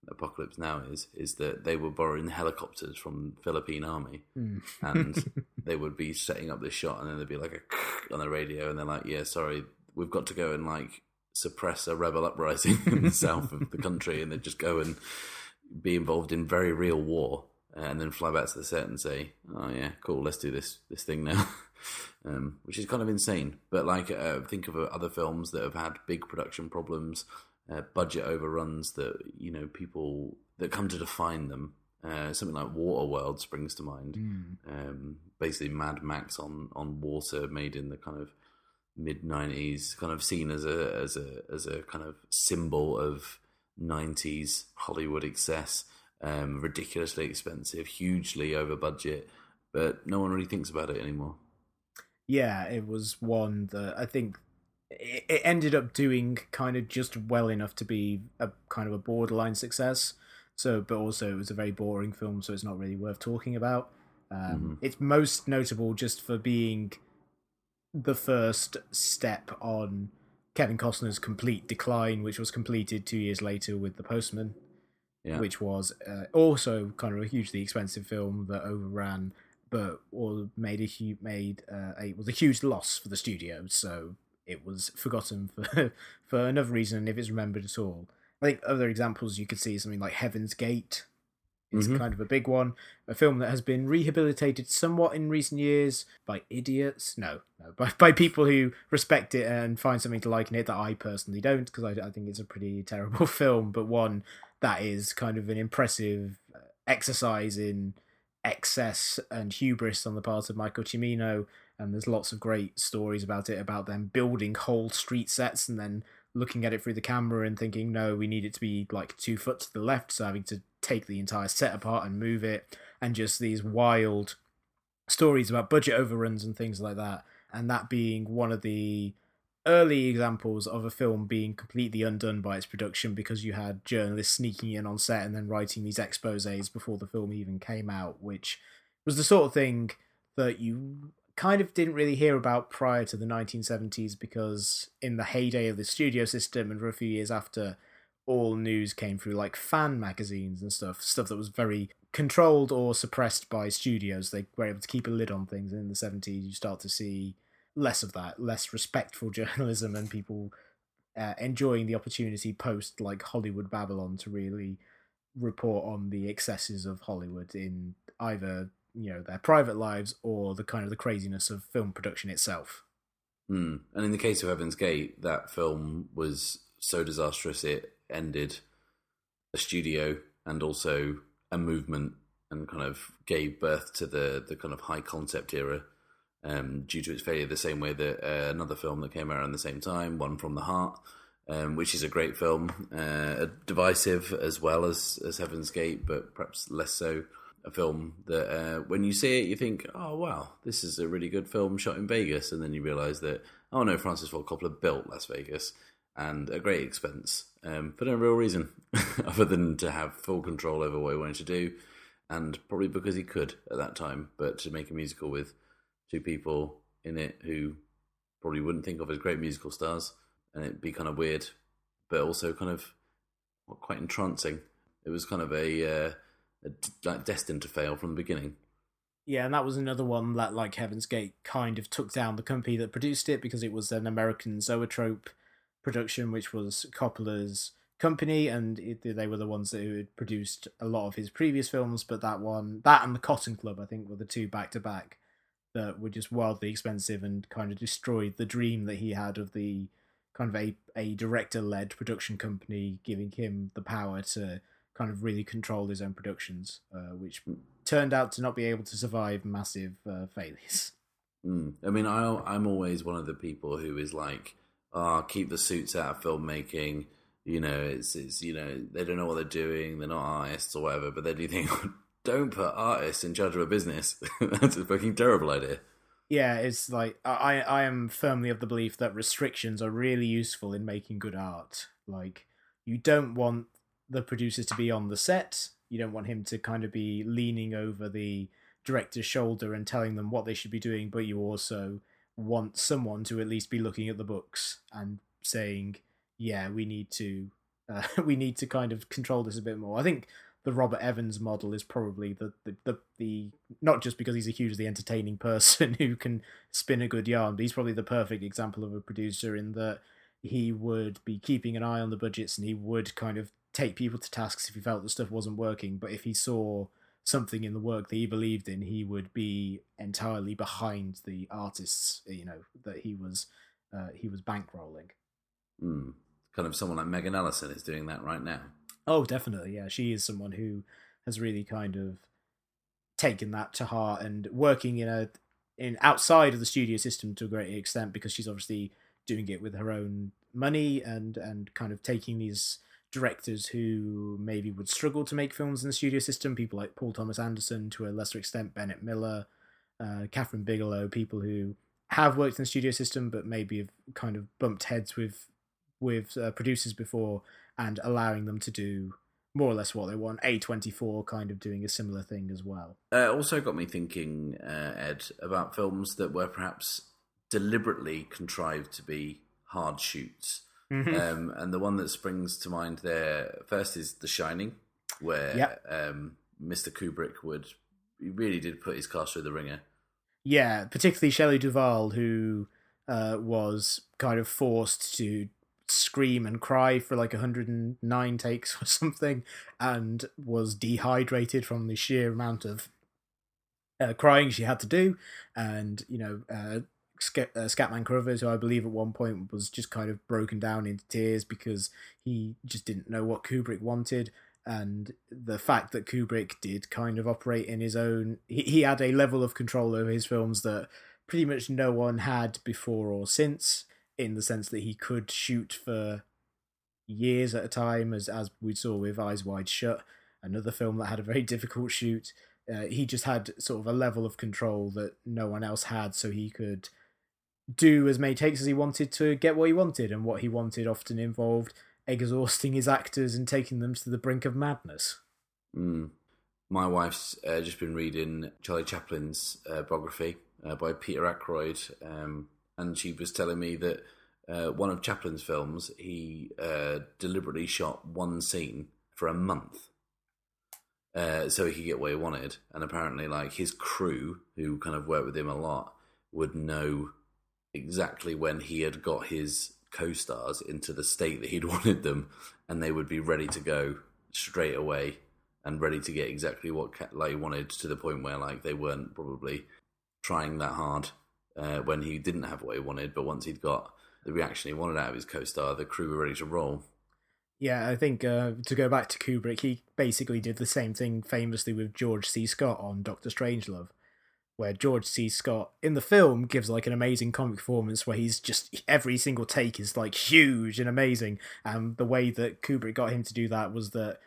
Apocalypse Now is is that they were borrowing helicopters from Philippine army, mm. and they would be setting up this shot, and then there'd be like a on the radio, and they're like, "Yeah, sorry, we've got to go and like suppress a rebel uprising in the south of the country," and they'd just go and be involved in very real war, and then fly back to the set and say, "Oh yeah, cool, let's do this this thing now." um, which is kind of insane. But like, uh, think of other films that have had big production problems uh, budget overruns that you know people that come to define them. Uh, something like Waterworld springs to mind. Mm. Um, basically, Mad Max on on water, made in the kind of mid '90s, kind of seen as a as a as a kind of symbol of '90s Hollywood excess. Um, ridiculously expensive, hugely over budget, but no one really thinks about it anymore. Yeah, it was one that I think it ended up doing kind of just well enough to be a kind of a borderline success. So, but also it was a very boring film, so it's not really worth talking about. Um, mm-hmm. It's most notable just for being the first step on Kevin Costner's complete decline, which was completed two years later with The Postman, yeah. which was uh, also kind of a hugely expensive film that overran, but or made a huge made uh, a was a huge loss for the studio. So it was forgotten for for another reason if it's remembered at all. I think other examples you could see something like Heaven's Gate is mm-hmm. kind of a big one. A film that has been rehabilitated somewhat in recent years by idiots. No, no, by, by people who respect it and find something to like in it that I personally don't, because I, I think it's a pretty terrible film, but one that is kind of an impressive uh, exercise in excess and hubris on the part of Michael Cimino and there's lots of great stories about it about them building whole street sets and then looking at it through the camera and thinking no we need it to be like two foot to the left so having to take the entire set apart and move it and just these wild stories about budget overruns and things like that and that being one of the early examples of a film being completely undone by its production because you had journalists sneaking in on set and then writing these exposés before the film even came out which was the sort of thing that you kind of didn't really hear about prior to the 1970s because in the heyday of the studio system and for a few years after all news came through like fan magazines and stuff stuff that was very controlled or suppressed by studios. They were able to keep a lid on things and in the 70s you start to see less of that less respectful journalism and people uh, enjoying the opportunity post like hollywood babylon to really report on the excesses of hollywood in either you know their private lives or the kind of the craziness of film production itself. Mm. And in the case of Heaven's Gate, that film was so disastrous it ended a studio and also a movement and kind of gave birth to the the kind of high concept era um, due to its failure. The same way that uh, another film that came out around the same time, One from the Heart, um, which is a great film, uh, divisive as well as as Heaven's Gate, but perhaps less so a film that uh, when you see it, you think, oh, wow, this is a really good film shot in Vegas. And then you realize that, oh, no, Francis Ford Coppola built Las Vegas and a great expense um, for no real reason other than to have full control over what he wanted to do. And probably because he could at that time, but to make a musical with two people in it who probably wouldn't think of as great musical stars, and it'd be kind of weird, but also kind of well, quite entrancing. It was kind of a uh, like destined to fail from the beginning. Yeah, and that was another one that, like Heaven's Gate, kind of took down the company that produced it because it was an American Zoetrope production, which was Coppola's company, and it, they were the ones that had produced a lot of his previous films. But that one, that and the Cotton Club, I think, were the two back to back that were just wildly expensive and kind of destroyed the dream that he had of the kind of a, a director led production company, giving him the power to kind of really control his own productions, uh, which turned out to not be able to survive massive uh, failures. Mm. I mean, I, I'm always one of the people who is like, "Ah, oh, keep the suits out of filmmaking." You know, it's it's you know they don't know what they're doing. They're not artists or whatever. But then you think, don't put artists in charge of a business. That's a fucking terrible idea. Yeah, it's like I I am firmly of the belief that restrictions are really useful in making good art. Like you don't want the producers to be on the set. You don't want him to kind of be leaning over the director's shoulder and telling them what they should be doing, but you also want someone to at least be looking at the books and saying, "Yeah, we need to, uh, we need to kind of control this a bit more." I think the Robert Evans model is probably the, the the, the not just because he's a hugely entertaining person who can spin a good yarn, but he's probably the perfect example of a producer in that he would be keeping an eye on the budgets and he would kind of take people to tasks if he felt the stuff wasn't working. But if he saw something in the work that he believed in, he would be entirely behind the artists. You know that he was uh, he was bankrolling. Mm. Kind of someone like Megan Ellison is doing that right now. Oh, definitely. Yeah, she is someone who has really kind of taken that to heart and working in a in outside of the studio system to a great extent because she's obviously doing it with her own money and and kind of taking these directors who maybe would struggle to make films in the studio system, people like Paul Thomas Anderson, to a lesser extent Bennett Miller, uh, Kathryn Bigelow, people who have worked in the studio system but maybe have kind of bumped heads with with uh, producers before and allowing them to do more or less what they want. A24 kind of doing a similar thing as well. Uh, also got me thinking, uh, Ed, about films that were perhaps deliberately contrived to be hard shoots. Mm-hmm. Um, and the one that springs to mind there first is The Shining, where yep. um, Mr. Kubrick would he really did put his cast through the ringer. Yeah, particularly Shelley Duvall, who uh, was kind of forced to scream and cry for like 109 takes or something, and was dehydrated from the sheer amount of uh, crying she had to do. And you know, uh, uh, Scatman Crothers, who I believe at one point was just kind of broken down into tears because he just didn't know what Kubrick wanted. And the fact that Kubrick did kind of operate in his own, he, he had a level of control over his films that pretty much no one had before or since, in the sense that he could shoot for years at a time, as as we saw with Eyes Wide Shut, another film that had a very difficult shoot. Uh, he just had sort of a level of control that no one else had, so he could do as many takes as he wanted to get what he wanted, and what he wanted often involved exhausting his actors and taking them to the brink of madness. Mm. My wife's uh, just been reading Charlie Chaplin's uh, biography uh, by Peter Ackroyd, um, and she was telling me that uh, one of Chaplin's films, he uh, deliberately shot one scene for a month. Uh, so he could get what he wanted, and apparently, like his crew, who kind of worked with him a lot, would know exactly when he had got his co-stars into the state that he'd wanted them, and they would be ready to go straight away and ready to get exactly what like wanted to the point where like they weren't probably trying that hard uh, when he didn't have what he wanted, but once he'd got the reaction he wanted out of his co-star, the crew were ready to roll. Yeah, I think uh, to go back to Kubrick, he basically did the same thing famously with George C. Scott on Doctor Strangelove where George C. Scott in the film gives like an amazing comic performance where he's just every single take is like huge and amazing. And the way that Kubrick got him to do that was that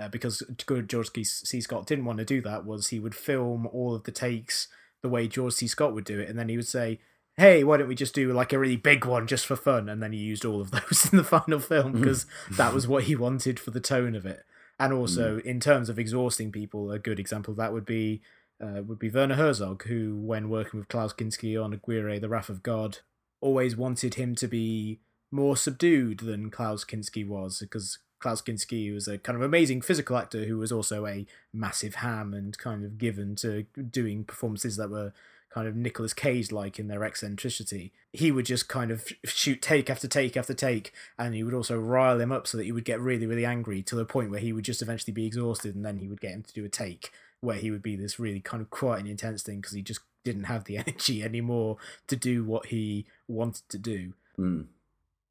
uh, because George C. Scott didn't want to do that was he would film all of the takes the way George C. Scott would do it, and then he would say, "Hey, why don't we just do like a really big one just for fun?" And then he used all of those in the final film because that was what he wanted for the tone of it. And also, mm. in terms of exhausting people, a good example of that would be uh, would be Werner Herzog, who, when working with Klaus Kinski on Aguirre, The Wrath of God, always wanted him to be more subdued than Klaus Kinski was, because Klaus Kinski was a kind of amazing physical actor who was also a massive ham and kind of given to doing performances that were kind of Nicolas Cage like in their eccentricity. He would just kind of shoot take after take after take, and he would also rile him up so that he would get really, really angry to the point where he would just eventually be exhausted, and then he would get him to do a take where he would be this really kind of quiet and intense thing because he just didn't have the energy anymore to do what he wanted to do. Mm.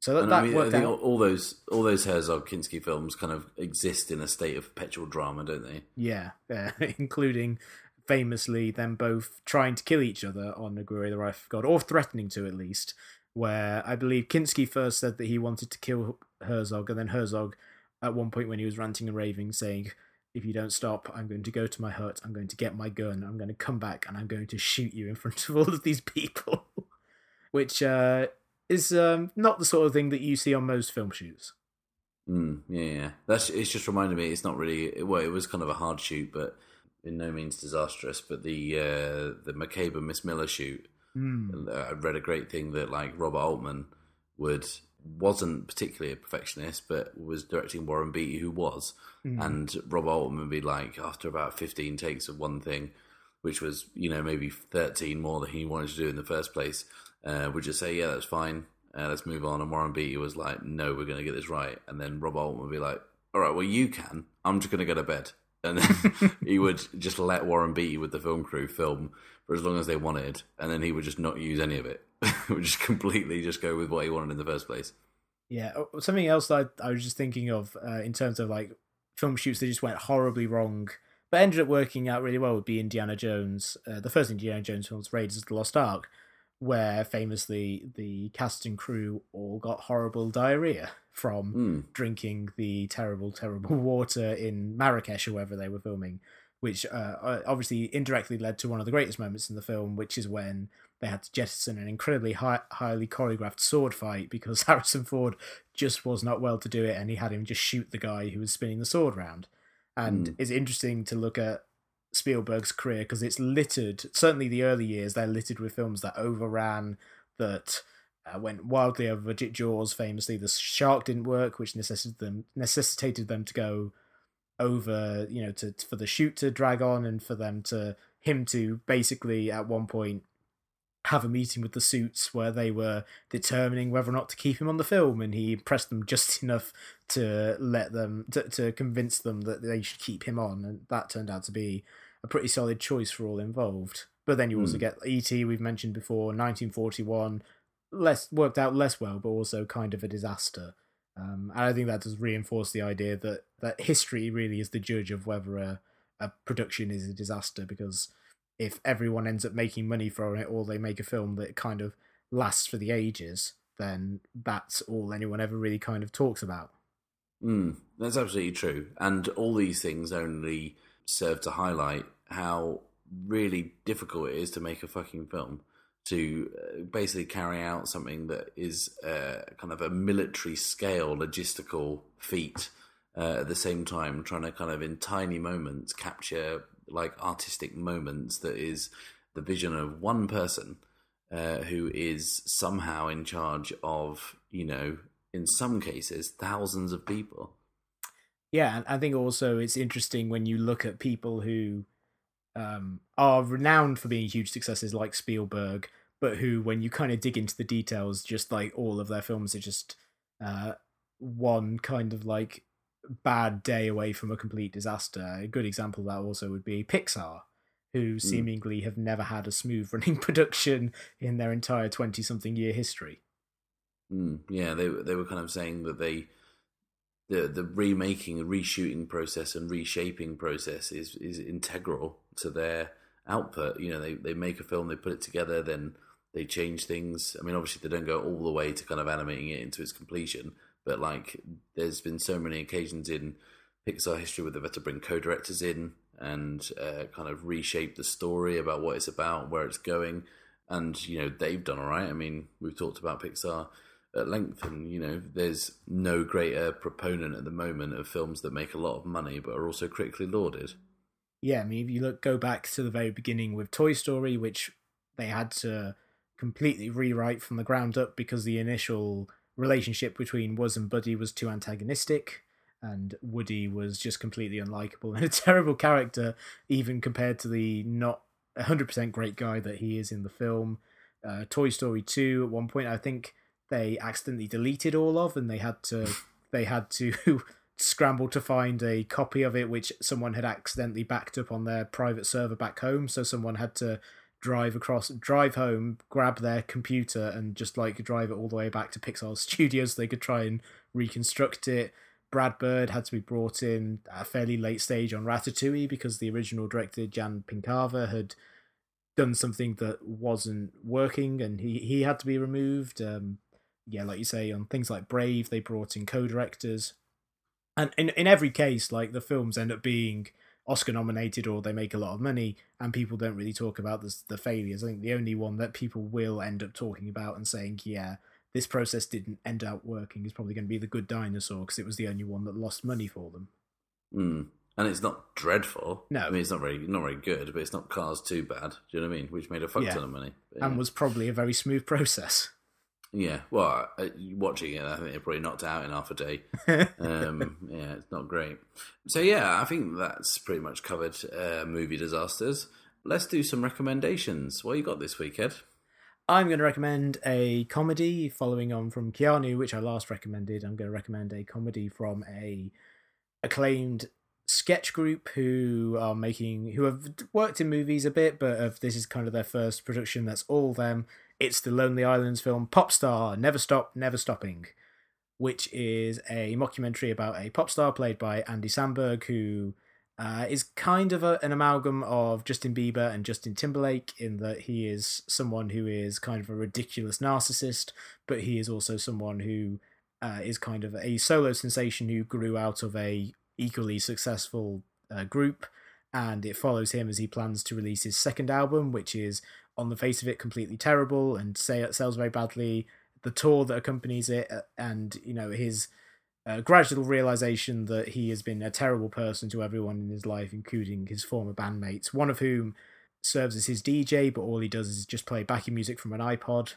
So that, And that I mean, I think out. all, those all those Herzog Kinski films kind of exist in a state of perpetual drama, don't they? Yeah, yeah, including famously them both trying to kill each other on Aguirre the Wrath of God, or threatening to at least. Where I believe Kinski first said that he wanted to kill Herzog, and then Herzog, at one point when he was ranting and raving, saying, "If you don't stop, I'm going to go to my hut. I'm going to get my gun. I'm going to come back, and I'm going to shoot you in front of all of these people," which uh, is um, not the sort of thing that you see on most film shoots. Mm, yeah, yeah. That's it's just reminded me. It's not really well. It was kind of a hard shoot, but in no means disastrous. But the uh, the McCabe and Miss Miller shoot, Mm. uh, I read a great thing that like Robert Altman would wasn't particularly a perfectionist, but was directing Warren Beatty, who was, Mm. and Rob Altman would be like after about fifteen takes of one thing, which was you know maybe thirteen more than he wanted to do in the first place, uh, would just say yeah that's fine, uh, let's move on. And Warren Beatty was like no we're going to get this right, and then Rob Altman would be like all right well you can, I'm just going to go to bed. And then he would just let Warren Beatty with the film crew film for as long as they wanted, and then he would just not use any of it. he would just completely just go with what he wanted in the first place. Yeah, something else that I, I was just thinking of uh, in terms of like film shoots that just went horribly wrong, but ended up working out really well would be Indiana Jones, uh, the first Indiana Jones films, Raiders of the Lost Ark, where famously the cast and crew all got horrible diarrhea from Mm. drinking the terrible, terrible water in Marrakesh or wherever they were filming, which uh, obviously indirectly led to one of the greatest moments in the film, which is when they had to jettison an incredibly high, highly choreographed sword fight because Harrison Ford just was not well to do it, and he had him just shoot the guy who was spinning the sword round. And Mm. it's interesting to look at Spielberg's career because it's littered. Certainly, the early years they're littered with films that overran, that uh, went wildly over budget. Jaws, famously, the shark didn't work, which necessitated them necessitated them to go over, you know, to for the shoot to drag on and for them to him to basically at one point have a meeting with the suits where they were determining whether or not to keep him on the film and he impressed them just enough to let them to, to convince them that they should keep him on and that turned out to be a pretty solid choice for all involved but then you also Hmm. get et we've mentioned before 1941 less worked out less well but also kind of a disaster um, and i think that does reinforce the idea that that history really is the judge of whether a, a production is a disaster because if everyone ends up making money from it or they make a film that kind of lasts for the ages, then that's all anyone ever really kind of talks about. Mm, that's absolutely true. And all these things only serve to highlight how really difficult it is to make a fucking film. To uh, basically carry out something that is uh, kind of a military scale logistical feat uh, at the same time, trying to kind of in tiny moments capture like artistic moments that is the vision of one person uh, who is somehow in charge of, you know, in some cases, thousands of people. Yeah, I think also it's interesting when you look at people who um, are renowned for being huge successes like Spielberg, but who, when you kind of dig into the details, just like all of their films are just uh, one kind of like bad day away from a complete disaster. A good example of that also would be Pixar, who seemingly have never had a smooth running production in their entire 20 something year history. Mm, yeah, they they were kind of saying that they the the remaking, reshooting process and reshaping process is is integral to their output. You know, they they make a film, they put it together, then they change things. I mean, obviously they don't go all the way to kind of animating it into its completion, but like there's been so many occasions in Pixar history where they've had to bring co-directors in and uh, kind of reshape the story about what it's about, where it's going, and you know they've done all right. I mean, we've talked about Pixar at length, and you know, there's no greater proponent at the moment of films that make a lot of money but are also critically lauded. Yeah, I mean, if you look, go back to the very beginning with Toy Story, which they had to completely rewrite from the ground up because the initial relationship between Woody and Buddy was too antagonistic, and Woody was just completely unlikable and a terrible character, even compared to the not 100% great guy that he is in the film. Uh, Toy Story 2, at one point, I think they accidentally deleted all of, and they had to they had to scramble to find a copy of it which someone had accidentally backed up on their private server back home so someone had to drive across, drive home, grab their computer, and just like drive it all the way back to Pixar Studios. So they could try and reconstruct it. Brad Bird had to be brought in at a fairly late stage on Ratatouille because the original director Jan Pinkava had done something that wasn't working, and he he had to be removed. Um, yeah, like you say, on things like Brave, they brought in co-directors, and in in every case, like the films end up being Oscar nominated or they make a lot of money, and people don't really talk about the the failures. I think the only one that people will end up talking about and saying, yeah, this process didn't end up working is probably going to be the Good Dinosaur because it was the only one that lost money for them. Mm. And it's not dreadful. No. I mean it's not very not very good, but it's not Cars too bad. Do you know what I mean? Which made a fuck Yeah. ton of money. But, And was probably a very smooth process. Yeah. Well, uh, watching it, I think they probably knocked out in half a day. um, yeah, it's not great. So yeah, I think that's pretty much covered uh, movie disasters. Let's do some recommendations. What you got this week, Ed? I'm going to recommend a comedy following on from Keanu, which I last recommended. I'm going to recommend a comedy from a acclaimed sketch group who are making who have worked in movies a bit, but of this is kind of their first production. That's all them. It's the Lonely Islands film Pop Star Never Stop, Never Stopping, which is a mockumentary about a pop star played by Andy Samberg, who uh, is kind of a, an amalgam of Justin Bieber and Justin Timberlake in that he is someone who is kind of a ridiculous narcissist, but he is also someone who uh, is kind of a solo sensation who grew out of a equally successful uh, group, and it follows him as he plans to release his second album, which is on the face of it completely terrible and say it sells very badly. The tour that accompanies it, uh, and you know his uh, gradual realization that he has been a terrible person to everyone in his life, including his former bandmates, one of whom serves as his DJ, but all he does is just play backing music from an iPod.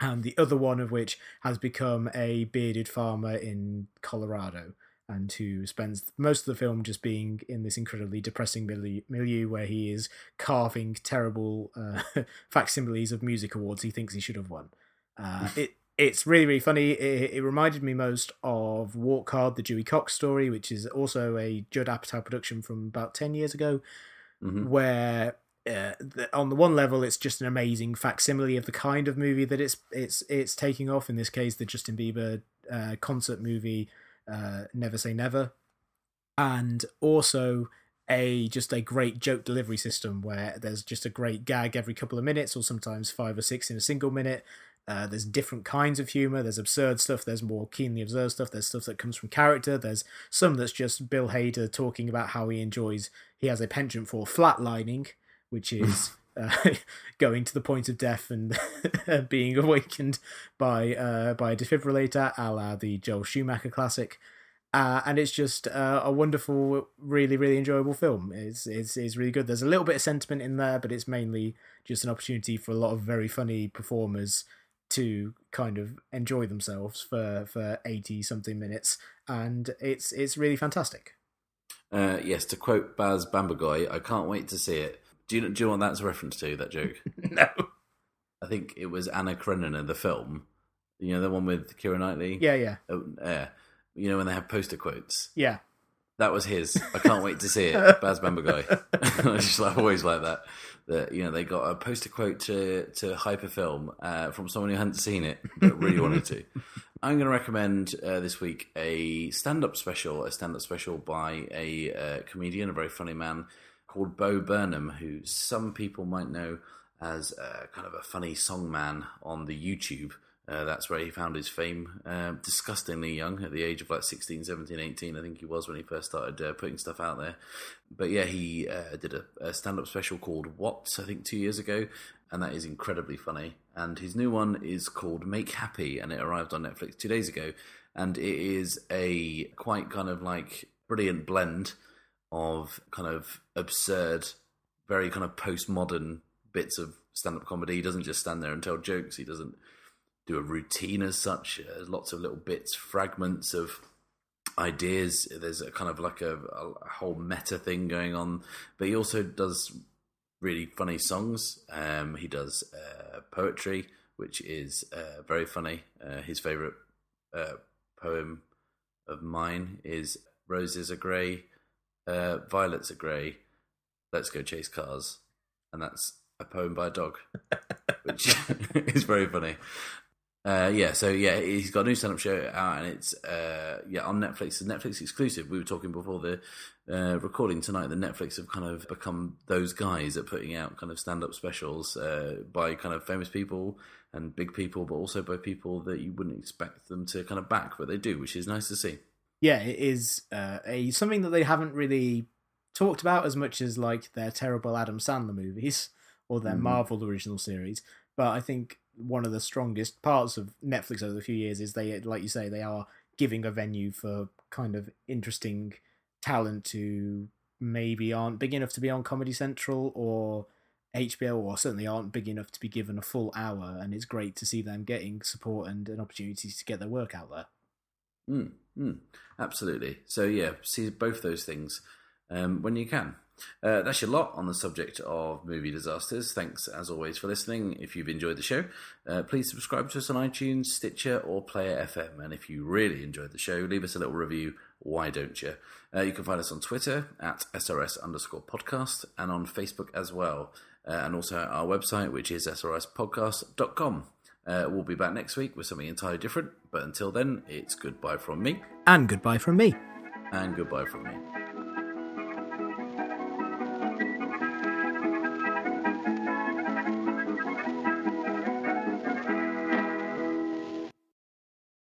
And the other one of which has become a bearded farmer in Colorado, and who spends most of the film just being in this incredibly depressing milieu, milieu where he is carving terrible uh, facsimiles of music awards he thinks he should have won. Uh, it it's really really funny. It, it reminded me most of Walk Hard, the Dewey Cox story, which is also a Judd Apatow production from about ten years ago, Mhm. where uh, the, on the one level it's just an amazing facsimile of the kind of movie that it's it's it's taking off. In this case, the Justin Bieber uh, concert movie, uh, Never Say Never, and also a just a great joke delivery system where there's just a great gag every couple of minutes or sometimes five or six in a single minute. Uh, there's different kinds of humor. There's absurd stuff. There's more keenly observed stuff. There's stuff that comes from character. There's some that's just bill hader talking about how he enjoys he has a penchant for flatlining which is uh, going to the point of death and being awakened by uh, by a defibrillator a la the joel schumacher classic uh, and it's just uh, a wonderful, really, really enjoyable film. It's, it's it's really good. There's a little bit of sentiment in there, but it's mainly just an opportunity for a lot of very funny performers to kind of enjoy themselves for for eighty something minutes, and it's it's really fantastic. Uh, yes, to quote Baz Bamigboye, I can't wait to see it. Do you, do you know what that's a reference to, that joke? no, I think it was Anna Karenina, the film. You know, the one with Keira Knightley? yeah, yeah, Oh, yeah. You know, when they have poster quotes? yeah. That was his. I can't wait to see it. Baz Bamigboye. I just like, always like that. That you know they got a poster quote to to Hyperfilm uh, from someone who hadn't seen it but really wanted to. I'm going to recommend uh, this week a stand-up special, a stand-up special by a uh, comedian, a very funny man called Bo Burnham, who some people might know as uh, kind of a funny song man on the YouTube. Uh, that's where he found his fame. Uh, disgustingly young, at the age of like 16, 17, 18, I think he was when he first started uh, putting stuff out there. But yeah, he uh, did a, a stand up special called What, I think two years ago, and that is incredibly funny. And his new one is called Make Happy, and it arrived on Netflix two days ago. And it is a quite kind of like brilliant blend of kind of absurd, very kind of postmodern bits of stand up comedy. He doesn't just stand there and tell jokes, he doesn't do a routine as such. Uh, lots of little bits, fragments of ideas. There's a kind of like a, a whole meta thing going on, but he also does really funny songs. Um, he does uh, poetry, which is uh, very funny. Uh, his favorite uh, poem of mine is "Roses are grey, uh, violets are grey. Let's go chase cars," and that's a poem by a dog, which is very funny. Uh, yeah, so yeah, he's got a new stand-up show out, and it's uh, yeah on Netflix. It's Netflix exclusive. We were talking before the uh, recording tonight that Netflix have kind of become those guys at putting out kind of stand-up specials uh, by kind of famous people and big people, but also by people that you wouldn't expect them to kind of back, but they do, which is nice to see. Yeah, it is uh, a something that they haven't really talked about as much as like their terrible Adam Sandler movies or their mm. Marvel original series. But I think one of the strongest parts of Netflix over the few years is they, like you say, they are giving a venue for kind of interesting talent who maybe aren't big enough to be on Comedy Central or HBO, or certainly aren't big enough to be given a full hour. And it's great to see them getting support and an opportunity to get their work out there. Mm, mm, absolutely. So yeah, see both those things um, when you can. Uh, that's your lot on the subject of movie disasters. Thanks as always for listening. If you've enjoyed the show, uh, please subscribe to us on iTunes, Stitcher, or Player FM. And if you really enjoyed the show, leave us a little review. Why don't you? Uh, you can find us on Twitter at SRS underscore podcast and on Facebook as well. Uh, and also our website, which is srspodcast.com. Uh, we'll be back next week with something entirely different. But until then, it's goodbye from me. And goodbye from me. And goodbye from me.